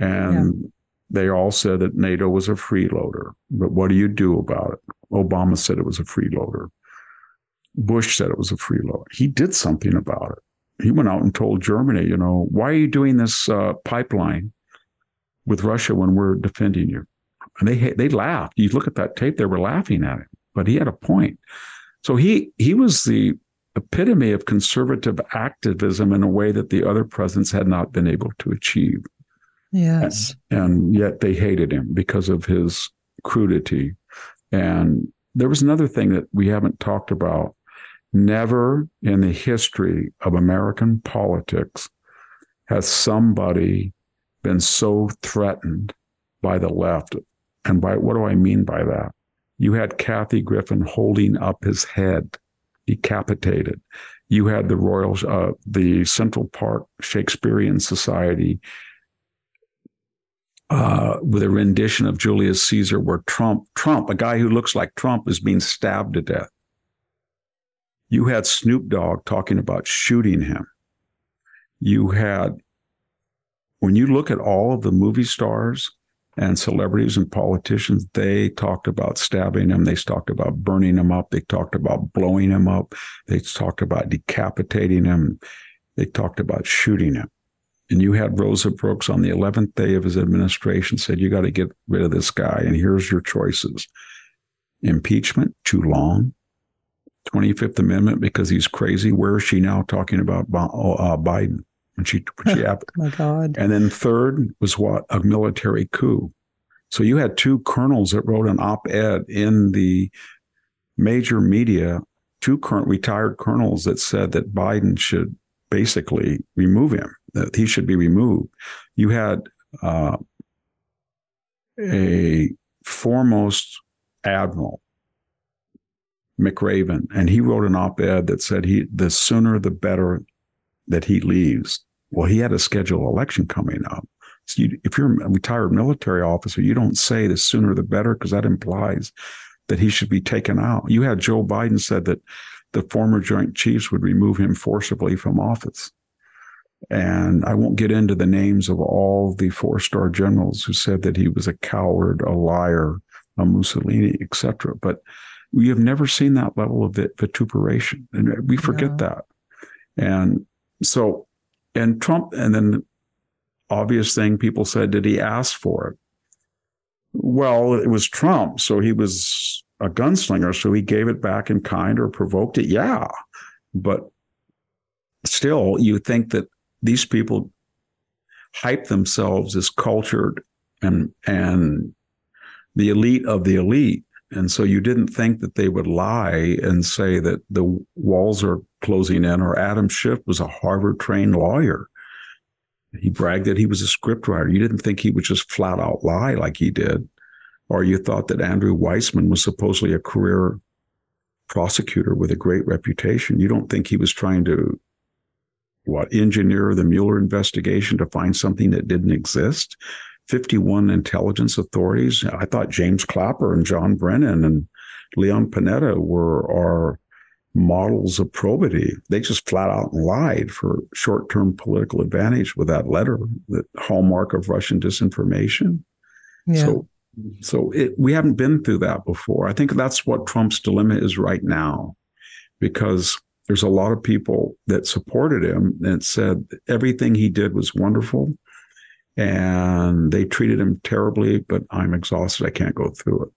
And yeah. they all said that NATO was a freeloader. But what do you do about it? Obama said it was a freeloader. Bush said it was a freeloader. He did something about it. He went out and told Germany, you know, why are you doing this uh, pipeline with Russia when we're defending you? And they they laughed. You look at that tape; they were laughing at him, but he had a point. So he he was the epitome of conservative activism in a way that the other presidents had not been able to achieve.
Yes.
And, and yet they hated him because of his crudity. And there was another thing that we haven't talked about. Never in the history of American politics has somebody been so threatened by the left. And by what do I mean by that? You had Kathy Griffin holding up his head decapitated. You had the Royal, uh, the Central Park Shakespearean Society uh, with a rendition of Julius Caesar, where Trump, Trump, a guy who looks like Trump, is being stabbed to death. You had Snoop Dogg talking about shooting him. You had, when you look at all of the movie stars and celebrities and politicians, they talked about stabbing him. They talked about burning him up. They talked about blowing him up. They talked about decapitating him. They talked about shooting him. And you had Rosa Brooks on the 11th day of his administration said, you got to get rid of this guy. And here's your choices. Impeachment, too long. 25th Amendment, because he's crazy. Where is she now talking about uh, Biden? when she when she
oh my God.
And then third was what a military coup. So you had two colonels that wrote an op-ed in the major media, two current retired colonels that said that Biden should basically remove him, that he should be removed. You had uh, a foremost admiral, McRaven, and he wrote an op-ed that said he the sooner the better that he leaves. Well, he had a scheduled election coming up. So you, if you're a retired military officer, you don't say the sooner the better because that implies that he should be taken out. You had Joe Biden said that the former Joint Chiefs would remove him forcibly from office. And I won't get into the names of all the four star generals who said that he was a coward, a liar, a Mussolini, etc. But we have never seen that level of vituperation, and we forget yeah. that. And so and Trump, and then obvious thing people said, did he ask for it? Well, it was Trump, so he was a gunslinger, so he gave it back in kind or provoked it. Yeah. But still, you think that these people hype themselves as cultured and and the elite of the elite. And so you didn't think that they would lie and say that the walls are closing in, or Adam Schiff was a Harvard trained lawyer. He bragged that he was a scriptwriter. You didn't think he would just flat out lie like he did. Or you thought that Andrew Weissman was supposedly a career prosecutor with a great reputation. You don't think he was trying to what engineer the Mueller investigation to find something that didn't exist. 51 intelligence authorities. I thought James Clapper and John Brennan and Leon Panetta were our models of probity. They just flat out lied for short term political advantage with that letter, the hallmark of Russian disinformation. Yeah. So, so it, we haven't been through that before. I think that's what Trump's dilemma is right now, because there's a lot of people that supported him and said everything he did was wonderful and they treated him terribly, but I'm exhausted. I can't go through it.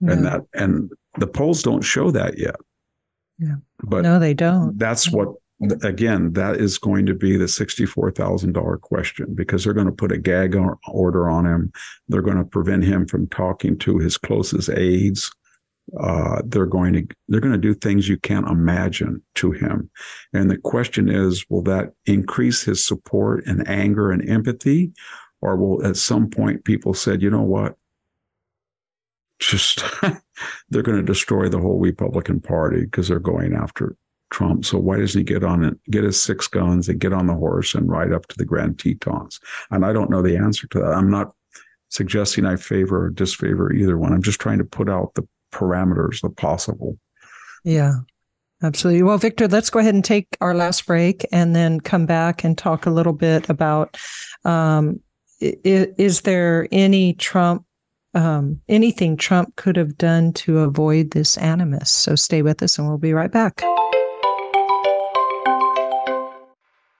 Yeah. And that, and the polls don't show that yet.
Yeah. But no, they don't.
That's what, again, that is going to be the $64,000 question because they're going to put a gag order on him. They're going to prevent him from talking to his closest aides. Uh, they're going to they're going to do things you can't imagine to him, and the question is, will that increase his support and anger and empathy, or will at some point people said, you know what, just they're going to destroy the whole Republican Party because they're going after Trump. So why doesn't he get on it, get his six guns and get on the horse and ride up to the Grand Tetons? And I don't know the answer to that. I'm not suggesting I favor or disfavor either one. I'm just trying to put out the parameters, the possible.
Yeah. Absolutely. Well, Victor, let's go ahead and take our last break and then come back and talk a little bit about um, is, is there any Trump um, anything Trump could have done to avoid this animus. So stay with us and we'll be right back.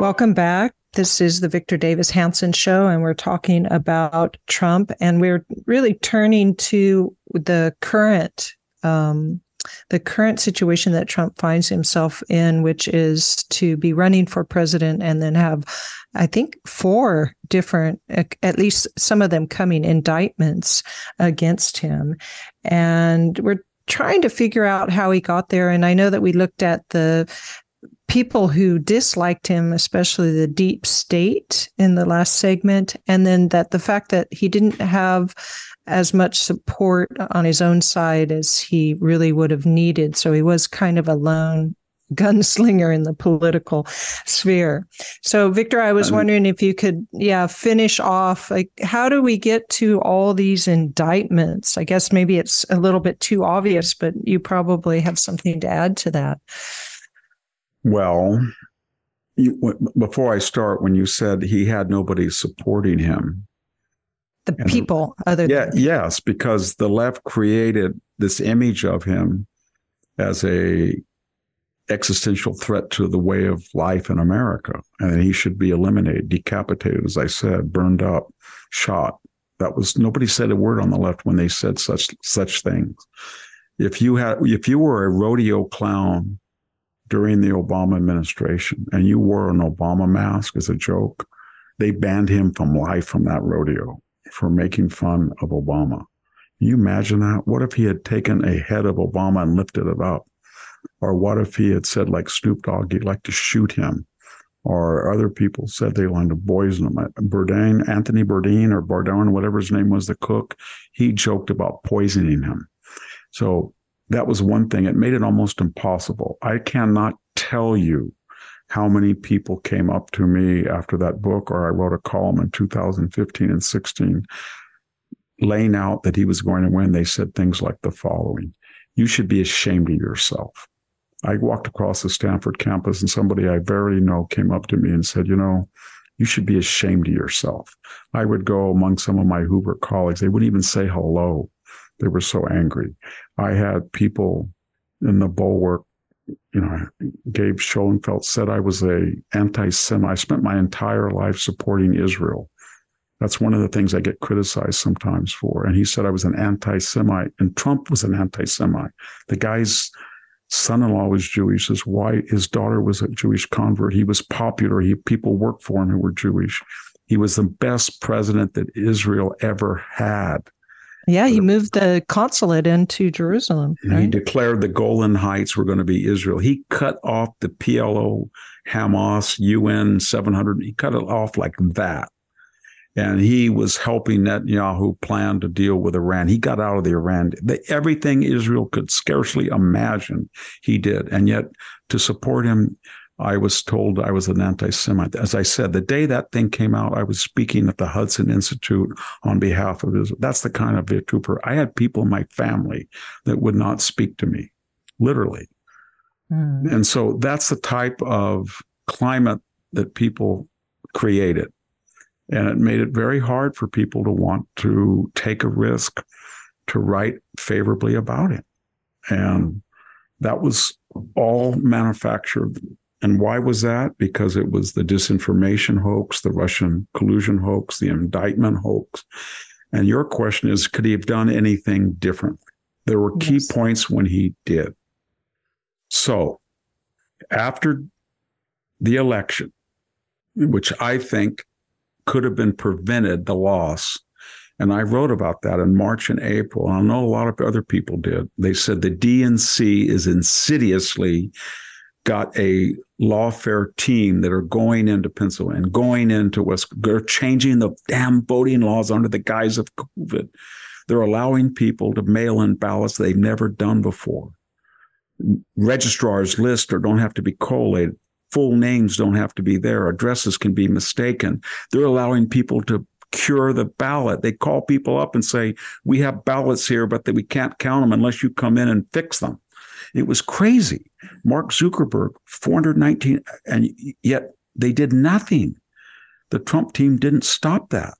Welcome back. This is the Victor Davis Hanson show, and we're talking about Trump, and we're really turning to the current um, the current situation that Trump finds himself in, which is to be running for president and then have, I think, four different, at least some of them coming indictments against him. And we're trying to figure out how he got there. And I know that we looked at the people who disliked him, especially the deep state in the last segment, and then that the fact that he didn't have as much support on his own side as he really would have needed. So he was kind of a lone gunslinger in the political sphere. So Victor, I was um, wondering if you could, yeah, finish off like how do we get to all these indictments? I guess maybe it's a little bit too obvious, but you probably have something to add to that.
Well, you, before I start, when you said he had nobody supporting him,
the and people other
yeah than- yes because the left created this image of him as a existential threat to the way of life in America and he should be eliminated decapitated as I said burned up shot. That was nobody said a word on the left when they said such such things. If you had if you were a rodeo clown during the Obama administration and you wore an Obama mask as a joke they banned him from life from that rodeo for making fun of Obama. Can you imagine that? What if he had taken a head of Obama and lifted it up? Or what if he had said, like Snoop Dogg, he'd like to shoot him? Or other people said they wanted to poison him. Uh, Bourdain, Anthony Bourdain or Bourdain, whatever his name was, the cook, he joked about poisoning him. So that was one thing. It made it almost impossible. I cannot tell you how many people came up to me after that book, or I wrote a column in 2015 and 16, laying out that he was going to win. They said things like the following You should be ashamed of yourself. I walked across the Stanford campus and somebody I barely know came up to me and said, You know, you should be ashamed of yourself. I would go among some of my Hoover colleagues. They wouldn't even say hello. They were so angry. I had people in the bulwark you know, Gabe Schoenfeld said I was a anti-Semite. I spent my entire life supporting Israel. That's one of the things I get criticized sometimes for. And he said I was an anti-Semite, and Trump was an anti-Semite. The guy's son-in-law was Jewish. His wife, his daughter was a Jewish convert. He was popular. He people worked for him who were Jewish. He was the best president that Israel ever had.
Yeah, he uh, moved the consulate into Jerusalem.
Right? He declared the Golan Heights were going to be Israel. He cut off the PLO, Hamas, UN 700. He cut it off like that. And he was helping Netanyahu plan to deal with Iran. He got out of the Iran. The, everything Israel could scarcely imagine, he did. And yet, to support him, I was told I was an anti Semite. As I said, the day that thing came out, I was speaking at the Hudson Institute on behalf of Israel. That's the kind of trooper. I had people in my family that would not speak to me, literally. Mm. And so that's the type of climate that people created. And it made it very hard for people to want to take a risk to write favorably about it. And that was all manufactured and why was that? Because it was the disinformation hoax, the Russian collusion hoax, the indictment hoax. And your question is, could he have done anything different? There were key
Yes.
points when he did. So after the election, which I think could have been prevented, the loss. And I wrote about that in March and April. And I know a lot of other people did. They said the DNC is insidiously got a lawfare team that are going into Pennsylvania and going into West. They're changing the damn voting laws under the guise of COVID. They're allowing people to mail in ballots they've never done before. Registrars list or don't have to be collated. Full names don't have to be there. Addresses can be mistaken. They're allowing people to cure the ballot. They call people up and say, "We have ballots here, but that we can't count them unless you come in and fix them." It was crazy. Mark Zuckerberg, 419, and yet they did nothing. The Trump team didn't stop that.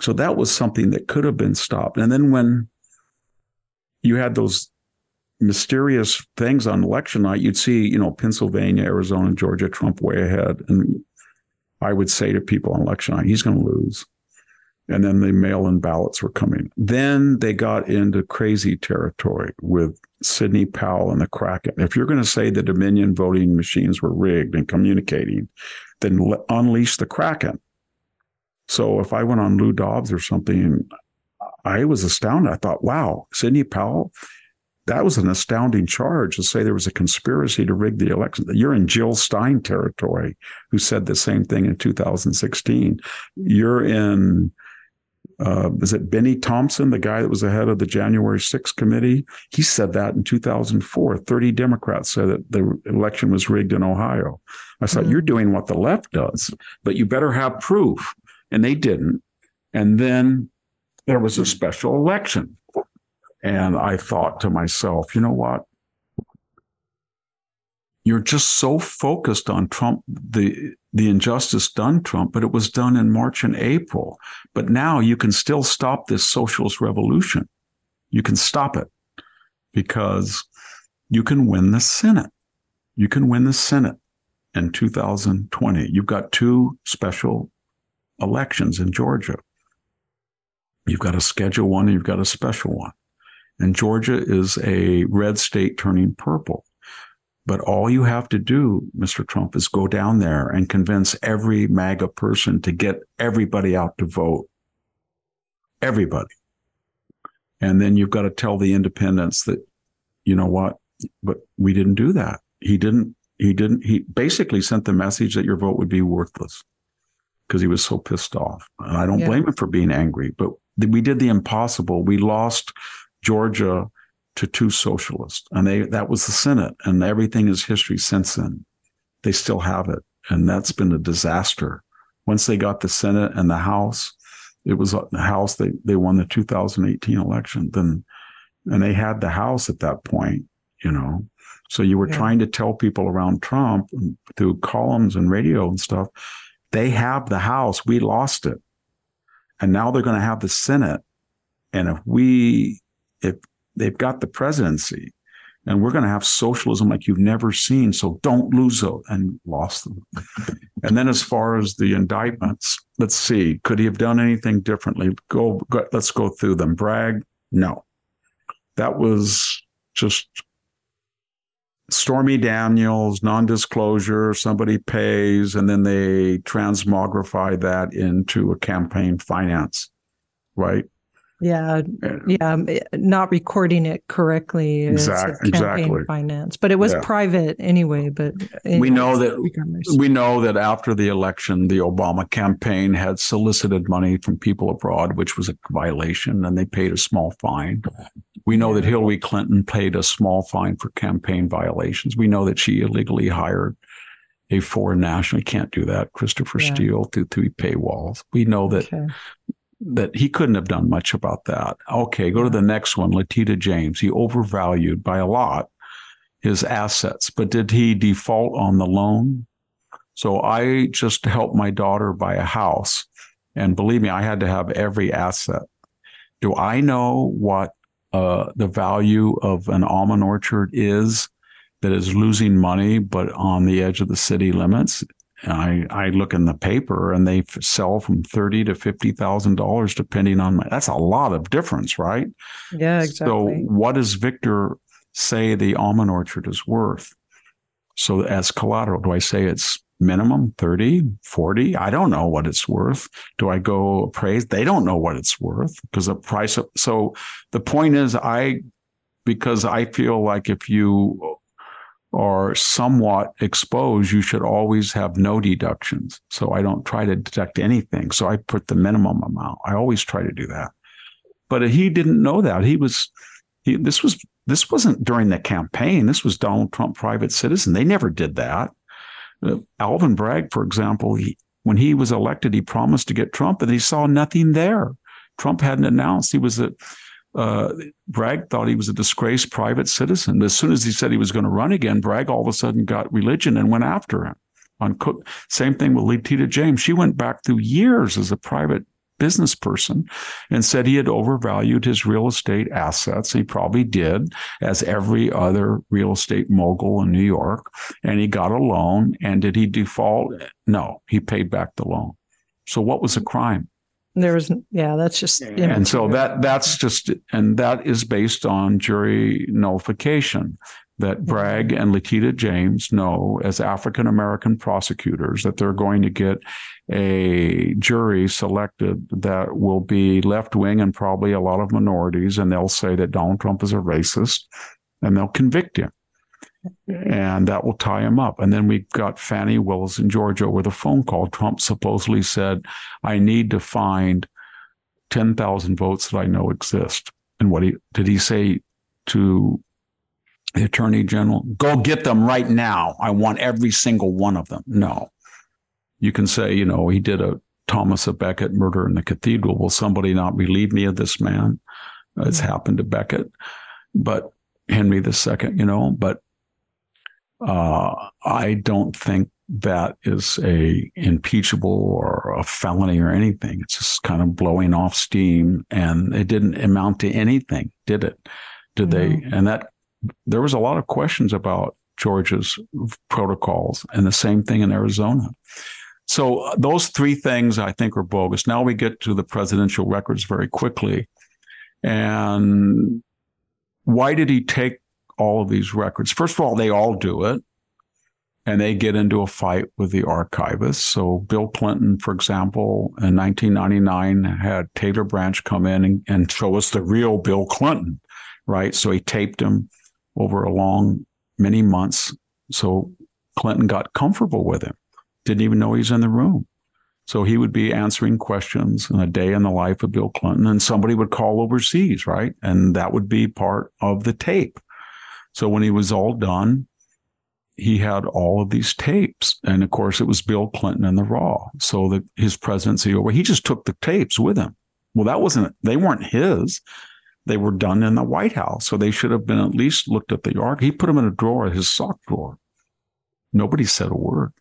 So that was something that could have been stopped. And then when you had those mysterious things on election night, you'd see, you know, Pennsylvania, Arizona, Georgia, Trump way ahead. And I would say to people on election night, he's going to lose. And then the mail in ballots were coming. Then they got into crazy territory with Sidney Powell and the Kraken. If you're going to say the Dominion voting machines were rigged and communicating, then le- unleash the Kraken. So if I went on Lou Dobbs or something, I was astounded. I thought, wow, Sidney Powell, that was an astounding charge to say there was a conspiracy to rig the election. You're in Jill Stein territory, who said the same thing in 2016. You're in, uh, is it Bennie Thompson, the guy that was the head of the January 6th committee? He said that in 2004. 30 Democrats said that the election was rigged in Ohio. I thought,
Mhm.
you're doing what the left does, but you better have proof. And they didn't. And then there was a special election. And I thought to myself, you know what? You're just so focused on Trump, the the injustice done Trump, but it was done in March and April. But now you can still stop this socialist revolution. You can stop it because you can win the Senate. You can win the Senate in 2020. You've got two special elections in Georgia. You've got a schedule one and you've got a special one. And Georgia is a red state turning purple. But all you have to do, Mr. Trump, is go down there and convince every MAGA person to get everybody out to vote. Everybody. And then you've got to tell the independents that, you know what, but we didn't do that. He didn't, he didn't, he basically sent the message that your vote would be worthless because he was so pissed off. And I don't
Yeah.
blame him for being angry, but we did the impossible. We lost Georgia to two socialists, and they that was the Senate, and everything is history since then. They still have it, and that's been a disaster. Once they got the Senate and the House, it was uh, the House they they won the 2018 election. Then, and they had the House at that point, you know. So you were
Yeah.
trying to tell people around Trump um, through columns and radio and stuff, they have the House. We lost it, and now they're going to have the Senate. And if we, if they've got the presidency, and we're going to have socialism like you've never seen, so don't lose those, and lost them. and then, as far as the indictments, let's see, could he have done anything differently? Go, go let's go through them. Bragg, no, that was just Stormy Daniels, non-disclosure, somebody pays, and then they transmogrify that into a campaign finance, right?
Yeah, yeah, um, not recording it correctly. campaign
exactly.
Finance, but it was
Yeah.
private anyway. But
We know that
regardless.
we know that after the election, the Obama campaign had solicited money from people abroad, which was a violation, and they paid a small fine. We know that Hillary Clinton paid a small fine for campaign violations. We know that she illegally hired a foreign national. You can't do that, Christopher
Yeah.
Steele, through through paywalls. We know that
Okay.
That he couldn't have done much about that. Okay, go to the next one, Letitia James. He overvalued by a lot his assets, but did he default on the loan? So I just helped my daughter buy a house. And believe me, I had to have every asset. Do I know what uh, the value of an almond orchard is that is losing money, but on the edge of the city limits? I I look in the paper and they sell from thirty to fifty thousand dollars depending on my. That's a lot of difference, right?
Yeah, exactly.
So what does Victor say the almond orchard is worth? So as collateral, do I say it's minimum 30, 40? I don't know what it's worth. Do I go appraise? They don't know what it's worth because the price of, so the point is I, because I feel like if you are somewhat exposed, you should always have no deductions. So I don't try to deduct anything. So I put the minimum amount. I always try to do that. But he didn't know that. He was, he, this was, this wasn't during the campaign. This was Donald Trump private citizen. They never did that. Uh, Alvin Bragg, for example, he, when he was elected, he promised to get Trump, and he saw nothing there. Trump hadn't announced he was a. Uh, Bragg thought he was a disgraced private citizen. As soon as he said he was going to run again, Bragg all of a sudden got religion and went after him. On Cook, same thing with Letitia James. She went back through years as a private business person and said he had overvalued his real estate assets. He probably did, as every other real estate mogul in New York. And he got a loan. And did he default? No, he paid back the loan. So what was the crime?
There was, yeah, that's just.
And so that that's just, and that is based on jury nullification that mm-hmm. Bragg and Letitia James know as African American prosecutors that they're going to get a jury selected that will be left wing and probably a lot of minorities, and they'll say that Donald Trump is a racist and they'll convict him. And that will tie him up. And then we got Fani Willis in Georgia with a phone call. Trump supposedly said, I need to find 10,000 votes that I know exist. And what he did he say to the attorney general, go get them right now. I want every single one of them. No. You can say, you know, he did a Thomas Becket murder in the cathedral. Will somebody not believe me of this man? It's mm-hmm. happened to Becket, but Henry II, you know, but uh, I don't think that is a impeachable or a felony or anything. It's just kind of blowing off steam, and it didn't amount to anything, did it? Did no. they? And that there was a lot of questions about Georgia's protocols, and the same thing in Arizona. So uh, those three things I think are bogus. Now we get to the presidential records very quickly. And why did he take all of these records? First of all, they all do it. And they get into a fight with the archivists. So Bill Clinton, for example, in 1999 had Taylor Branch come in and, and show us the real Bill Clinton, right? So he taped him over a long many months. So Clinton got comfortable with him, didn't even know he's in the room. So he would be answering questions in a day in the life of Bill Clinton, and somebody would call overseas, right? And that would be part of the tape. So when he was all done, he had all of these tapes. And of course, it was Bill Clinton and the raw. So that his presidency over, he just took the tapes with him. Well, that wasn't, they weren't his they were done in the White House. So they should have been at least looked at the ark. He put them in a drawer, his sock drawer. Nobody said a word.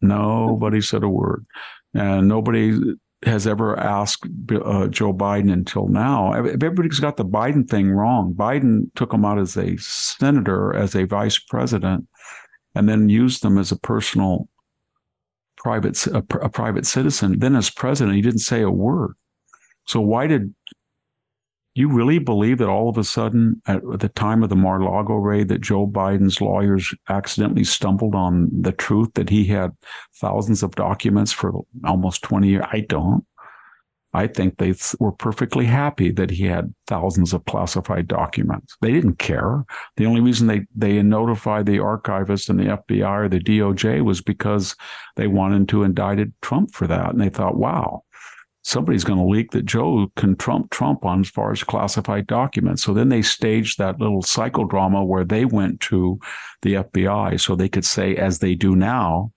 Nobody said a word. And nobody has ever asked uh, Joe Biden until now. Everybody's got the Biden thing wrong. Biden took him out as a senator, as a vice president, and then used them as a personal private a, a private citizen. Then as president, he didn't say a word. So why did you really believe that all of a sudden, at the time of the Mar-a-Lago raid, that Joe Biden's lawyers accidentally stumbled on the truth that he had thousands of documents for almost 20 years? I don't. I think they were perfectly happy that he had thousands of classified documents. They didn't care. The only reason they, they notified the archivist and the FBI or the DOJ was because they wanted to indict Trump for that. And they thought, wow, somebody's going to leak that Joe can trump Trump on as far as classified documents. So then they staged that little psychodrama where they went to the FBI so they could say, as they do now,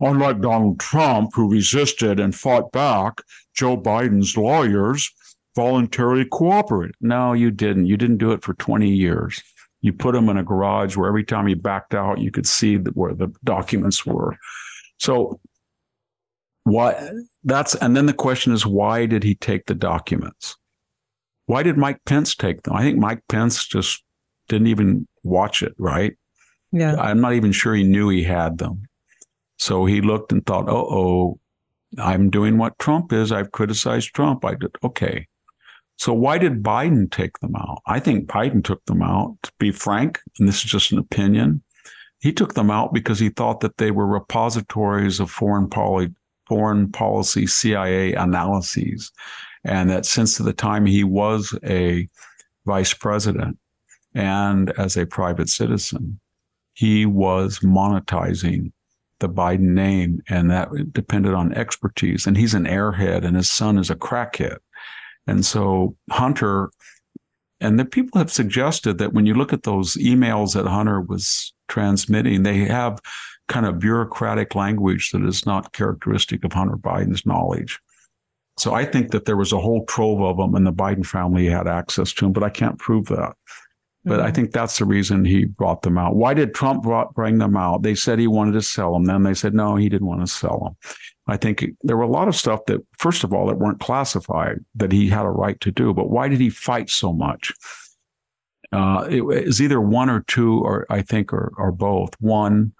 unlike Donald Trump, who resisted and fought back, Joe Biden's lawyers voluntarily cooperated. No, you didn't. You didn't do it for 20 years. You put them in a garage where every time you backed out, you could see where the documents were. So why that's and then the question is why did he take the documents? Why did Mike Pence take them? I think Mike Pence just didn't even watch it, right?
Yeah.
I'm not even sure he knew he had them. So he looked and thought, oh, oh, I'm doing what Trump is. I've criticized Trump. I did, okay. So why did Biden take them out? I think Biden took them out, to be frank, and this is just an opinion. He took them out because he thought that they were repositories of foreign, poly, foreign policy CIA analyses. And that since the time he was a vice president and as a private citizen, he was monetizing the Biden name, and that depended on expertise. And he's an airhead, and his son is a crackhead. And so Hunter, and the people have suggested that when you look at those emails that Hunter was transmitting, they have kind of bureaucratic language that is not characteristic of Hunter Biden's knowledge. So I think that there was a whole trove of them, and the Biden family had access to them, but I can't prove that. But mm-hmm. I think that's the reason he brought them out. Why did Trump brought, bring them out? They said he wanted to sell them. Then they said, no, he didn't want to sell them. I think there were a lot of stuff that, first of all, that weren't classified that he had a right to do. But why did he fight so much? Uh, it was either one or two, or I think, or, or both. One,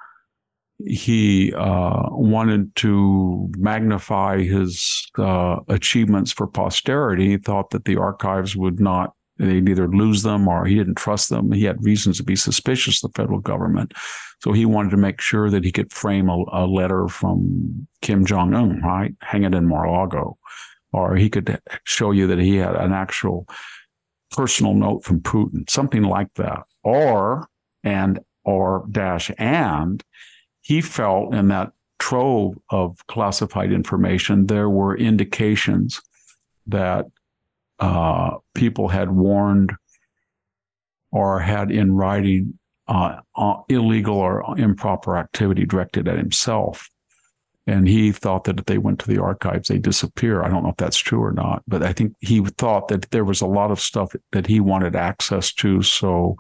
he uh, wanted to magnify his uh, achievements for posterity. He thought that the archives would not They'd either lose them or he didn't trust them. He had reasons to be suspicious of the federal government. So he wanted to make sure that he could frame a, a letter from Kim Jong un, right? Hang it in Mar-a-Lago. Or he could show you that he had an actual personal note from Putin, something like that. Or, and, or dash and, he felt in that trove of classified information, there were indications that uh, people had warned or had in writing uh, uh, illegal or improper activity directed at himself. And he thought that if they went to the archives, they disappear. I don't know if that's true or not, but I think he thought that there was a lot of stuff that he wanted access to so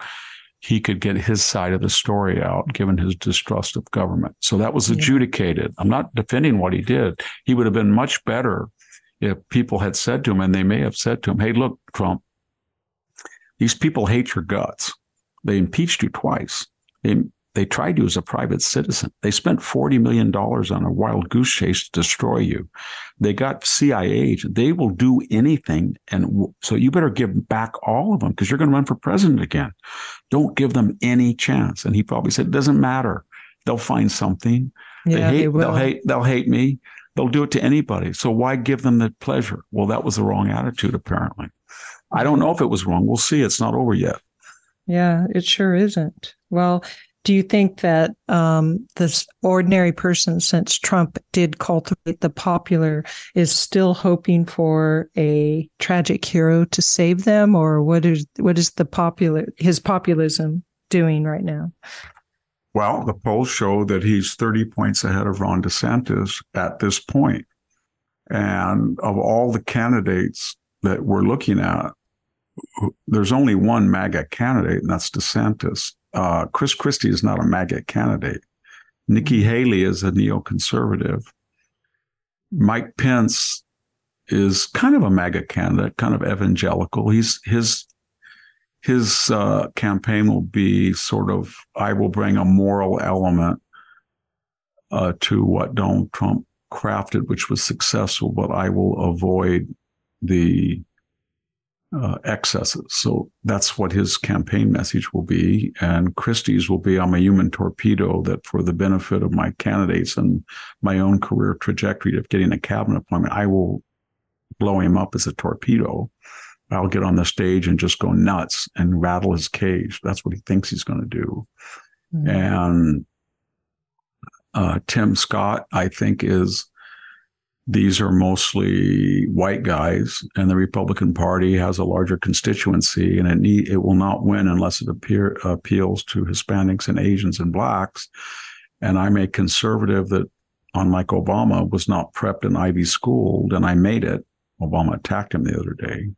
he could get his side of the story out, given his distrust of government. So that was adjudicated. I'm not defending what he did. He would have been much better if people had said to him, and they may have said to him, Hey, look, Trump, these people hate your guts. They impeached you twice. They, they tried you as a private citizen. They spent $40 million on a wild goose chase to destroy you. They got CIA agents. They will do anything. And so you better give back all of them because you're going to run for president again. Don't give them any chance. And he probably said, it doesn't matter. They'll find something.
Yeah,
they hate,
they will.
they'll hate, they'll hate me. They'll do it to anybody. So why give them the pleasure? Well, that was the wrong attitude, apparently. I don't know if it was wrong. We'll see. It's not over yet.
Yeah, it sure isn't. Well, do you think that um, this ordinary person, since Trump did cultivate the popular, is still hoping for a tragic hero to save them, or what is what is the popular his populism doing right now?
Well, the polls show that he's 30 points ahead of Ron DeSantis at this point. And of all the candidates that we're looking at, there's only one MAGA candidate, and that's DeSantis. Uh, Chris Christie is not a MAGA candidate. Nikki mm-hmm. Haley is a neoconservative. Mike Pence is kind of a MAGA candidate, kind of evangelical. He's his his uh, campaign will be sort of I will bring a moral element uh, to what Donald Trump crafted, which was successful, but I will avoid the uh, excesses. So that's what his campaign message will be. And Christie's will be I'm a human torpedo that, for the benefit of my candidates and my own career trajectory of getting a cabinet appointment, I will blow him up as a torpedo. I'll get on the stage and just go nuts and rattle his cage. That's what he thinks he's going to do. Mm-hmm. And uh, Tim Scott, I think, is these are mostly white guys, and the Republican Party has a larger constituency, and it need, it will not win unless it appear, appeals to Hispanics and Asians and blacks. And I'm a conservative that, unlike Obama, was not prepped and Ivy schooled, and I made it. Obama attacked him the other day.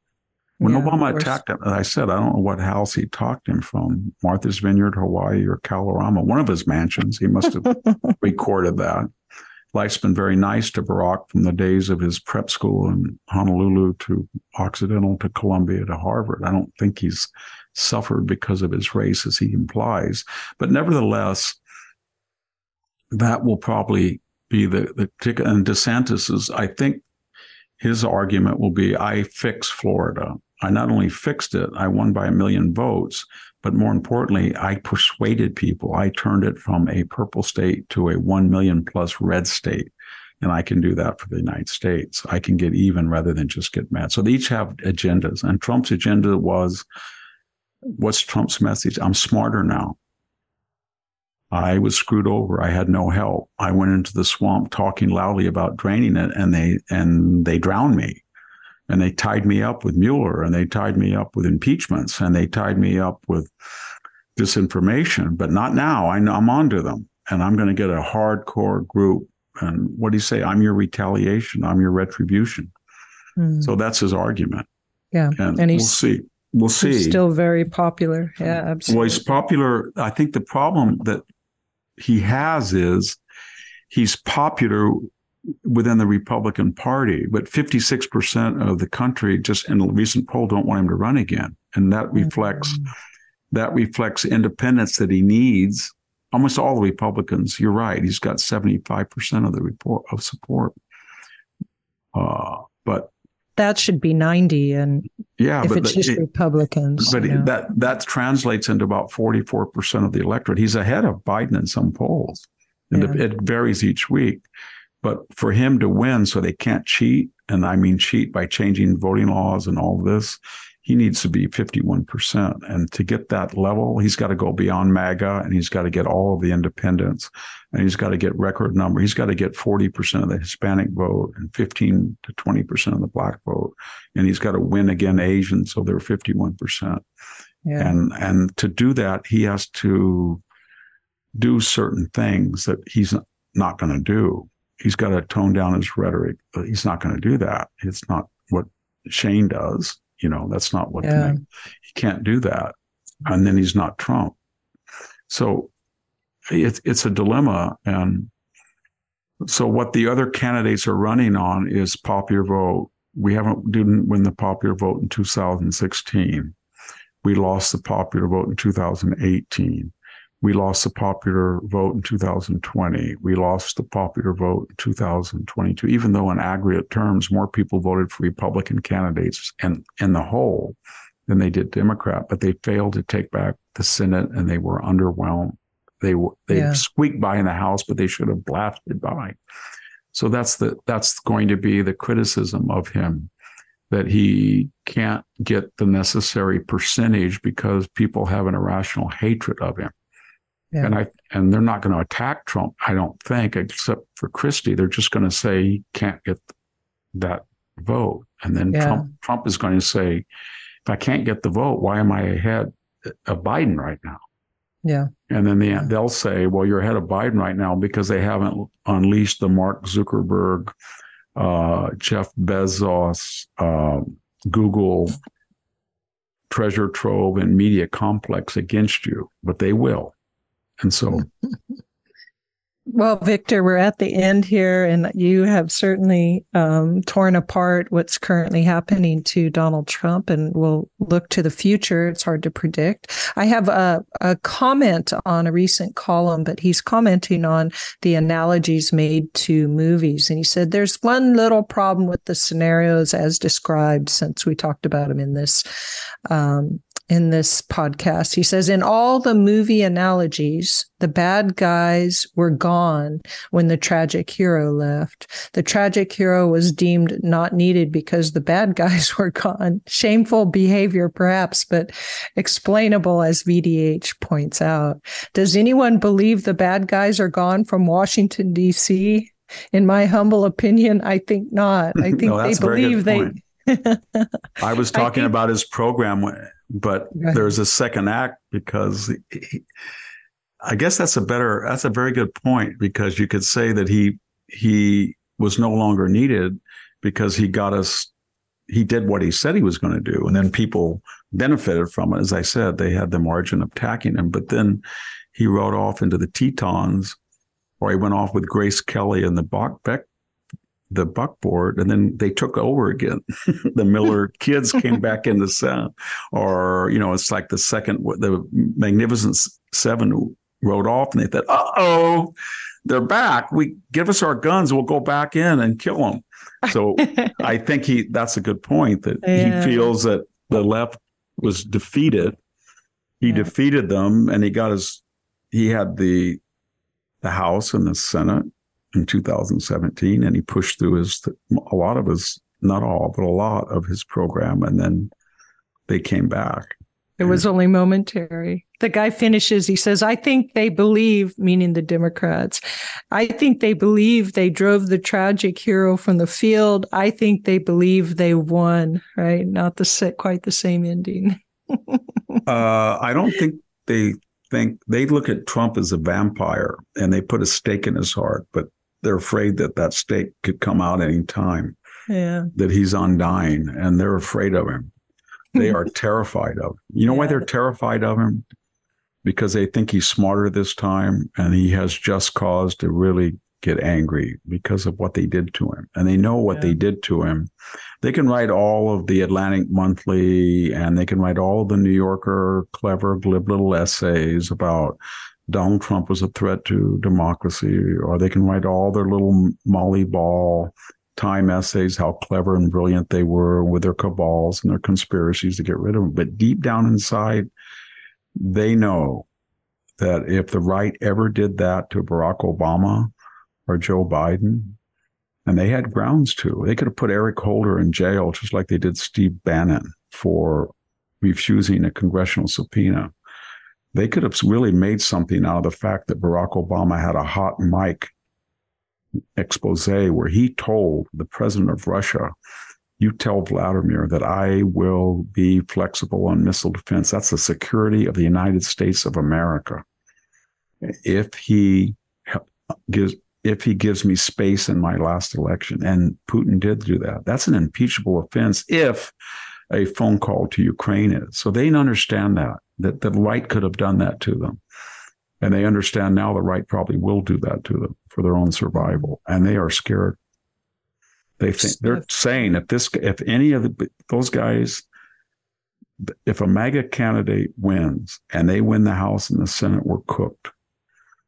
When yeah, Obama attacked him, I said, I don't know what house he talked him from, Martha's Vineyard, Hawaii, or Kalorama, one of his mansions. He must have recorded that. Life's been very nice to Barack from the days of his prep school in Honolulu to Occidental to Columbia to Harvard. I don't think he's suffered because of his race, as he implies. But nevertheless, that will probably be the the ticket. And DeSantis is, I think, his argument will be, I fixed Florida. I not only fixed it, I won by a million votes, but more importantly, I persuaded people. I turned it from a purple state to a 1 million plus red state. And I can do that for the United States. I can get even rather than just get mad. So they each have agendas. And Trump's agenda was what's Trump's message? I'm smarter now. I was screwed over. I had no help. I went into the swamp talking loudly about draining it and they and they drowned me. And they tied me up with Mueller and they tied me up with impeachments and they tied me up with disinformation, but not now. I know I'm onto them and I'm going to get a hardcore group. And what do you say? I'm your retaliation. I'm your retribution. Mm. So that's his argument.
Yeah.
And, and we'll see. We'll see.
still very popular. Yeah, absolutely.
Well, he's popular. I think the problem that he has is he's popular within the Republican Party, but 56% of the country just in a recent poll don't want him to run again. And that reflects mm-hmm. that reflects independence that he needs. Almost all the Republicans, you're right, he's got 75% of the report of support. Uh, but
that should be 90 and
yeah
if it's just it, republicans
but that that translates into about 44% of the electorate he's ahead of biden in some polls and yeah. it varies each week but for him to win so they can't cheat and i mean cheat by changing voting laws and all this he needs to be 51%. And to get that level, he's got to go beyond MAGA and he's got to get all of the independents and he's got to get record number. He's got to get 40% of the Hispanic vote and 15 to 20% of the black vote. And he's got to win again Asian. So they're 51%. Yeah. And, and to do that, he has to do certain things that he's not going to do. He's got to tone down his rhetoric. He's not going to do that. It's not what Shane does you know, that's not what yeah. he can't do that. And then he's not Trump. So it's it's a dilemma. And so what the other candidates are running on is popular vote. We haven't didn't win the popular vote in 2016. We lost the popular vote in 2018. We lost the popular vote in 2020. We lost the popular vote in 2022, even though in aggregate terms, more people voted for Republican candidates and in the whole than they did Democrat, but they failed to take back the Senate and they were underwhelmed. They were, they yeah. squeaked by in the House, but they should have blasted by. So that's the, that's going to be the criticism of him that he can't get the necessary percentage because people have an irrational hatred of him. Yeah. And I and they're not going to attack Trump, I don't think, except for Christie. They're just going to say he can't get that vote. And then yeah. Trump Trump is going to say, if I can't get the vote, why am I ahead of Biden right now?
Yeah.
And then the, they'll say, well, you're ahead of Biden right now because they haven't unleashed the Mark Zuckerberg, uh, Jeff Bezos, uh, Google treasure trove and media complex against you, but they will. And so.
Well, Victor, we're at the end here, and you have certainly um, torn apart what's currently happening to Donald Trump, and we'll look to the future. It's hard to predict. I have a, a comment on a recent column, but he's commenting on the analogies made to movies. And he said, There's one little problem with the scenarios as described, since we talked about them in this um, in this podcast. He says, in all the movie analogies, the bad guys were gone when the tragic hero left. The tragic hero was deemed not needed because the bad guys were gone. Shameful behavior, perhaps, but explainable, as VDH points out. Does anyone believe the bad guys are gone from Washington, D.C.? In my humble opinion, I think not. I think no, they believe they.
I was talking think, about his program but there's a second act because he, I guess that's a better that's a very good point because you could say that he he was no longer needed because he got us he did what he said he was going to do. And then people benefited from it. As I said they had the margin of attacking him but then he rode off into the Tetons or he went off with Grace Kelly and the Bach Beck the buckboard and then they took over again. the Miller kids came back in the set, or, you know, it's like the second, the Magnificent Seven rode off and they said, uh oh, they're back. We give us our guns, we'll go back in and kill them. So I think he that's a good point that yeah. he feels that the left was defeated. He yeah. defeated them and he got his he had the the House and the Senate in 2017 and he pushed through his a lot of his not all but a lot of his program and then they came back
it was only momentary. The guy finishes, he says, I think they believe, meaning the Democrats, I think they believe they drove the tragic hero from the field. I think they believe they won, right? Not the set, quite the same ending.
uh, I don't think they think they look at Trump as a vampire and they put a stake in his heart, but they're afraid that that stake could come out any time.
Yeah.
That he's undying and they're afraid of him. They are terrified of him. You know yeah. why they're terrified of him? Because they think he's smarter this time and he has just cause to really get angry because of what they did to him. And they know what yeah. they did to him. They can write all of the Atlantic Monthly and they can write all the New Yorker clever, glib little essays about Donald Trump was a threat to democracy, or they can write all their little Molly Ball time essays how clever and brilliant they were with their cabals and their conspiracies to get rid of them. But deep down inside, they know that if the right ever did that to Barack Obama or Joe Biden, and they had grounds to, they could have put Eric Holder in jail just like they did Steve Bannon for refusing a congressional subpoena. They could have really made something out of the fact that Barack Obama had a hot mic expose where he told the president of Russia, you tell Vladimir that I will be flexible on missile defense. That's the security of the United States of America. If he gives if he gives me space in my last election, and Putin did do that, that's an impeachable offense if a phone call to Ukraine is. So they understand that, that the right could have done that to them. And they understand now the right probably will do that to them for their own survival. And they are scared. They think they're saying if this, if any of the, those guys, if a MAGA candidate wins and they win the House and the Senate, we're cooked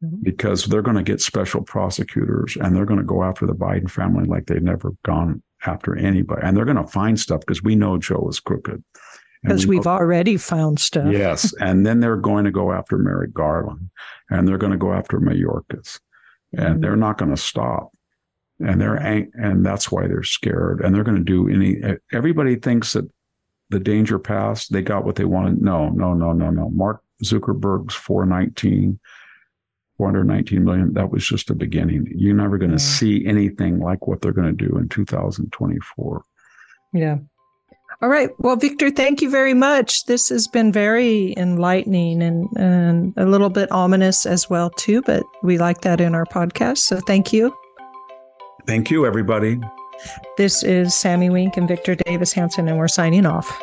mm-hmm. because they're going to get special prosecutors and they're going to go after the Biden family like they've never gone after anybody. And they're going to find stuff because we know Joe is crooked.
Because we have already found stuff.
yes. And then they're going to go after Merrick Garland and they're going to go after Mayorkas and mm-hmm. they're not going to stop. And they're, ang- and that's why they're scared. And they're going to do any, everybody thinks that the danger passed. They got what they wanted. No, no, no, no, no. Mark Zuckerberg's 419, 419 million. That was just the beginning. You're never going to yeah. see anything like what they're going to do in 2024.
Yeah. All right. Well, Victor, thank you very much. This has been very enlightening and, and a little bit ominous as well, too, but we like that in our podcast. So thank you.
Thank you, everybody.
This is Sami Winc and Victor Davis Hanson, and we're signing off.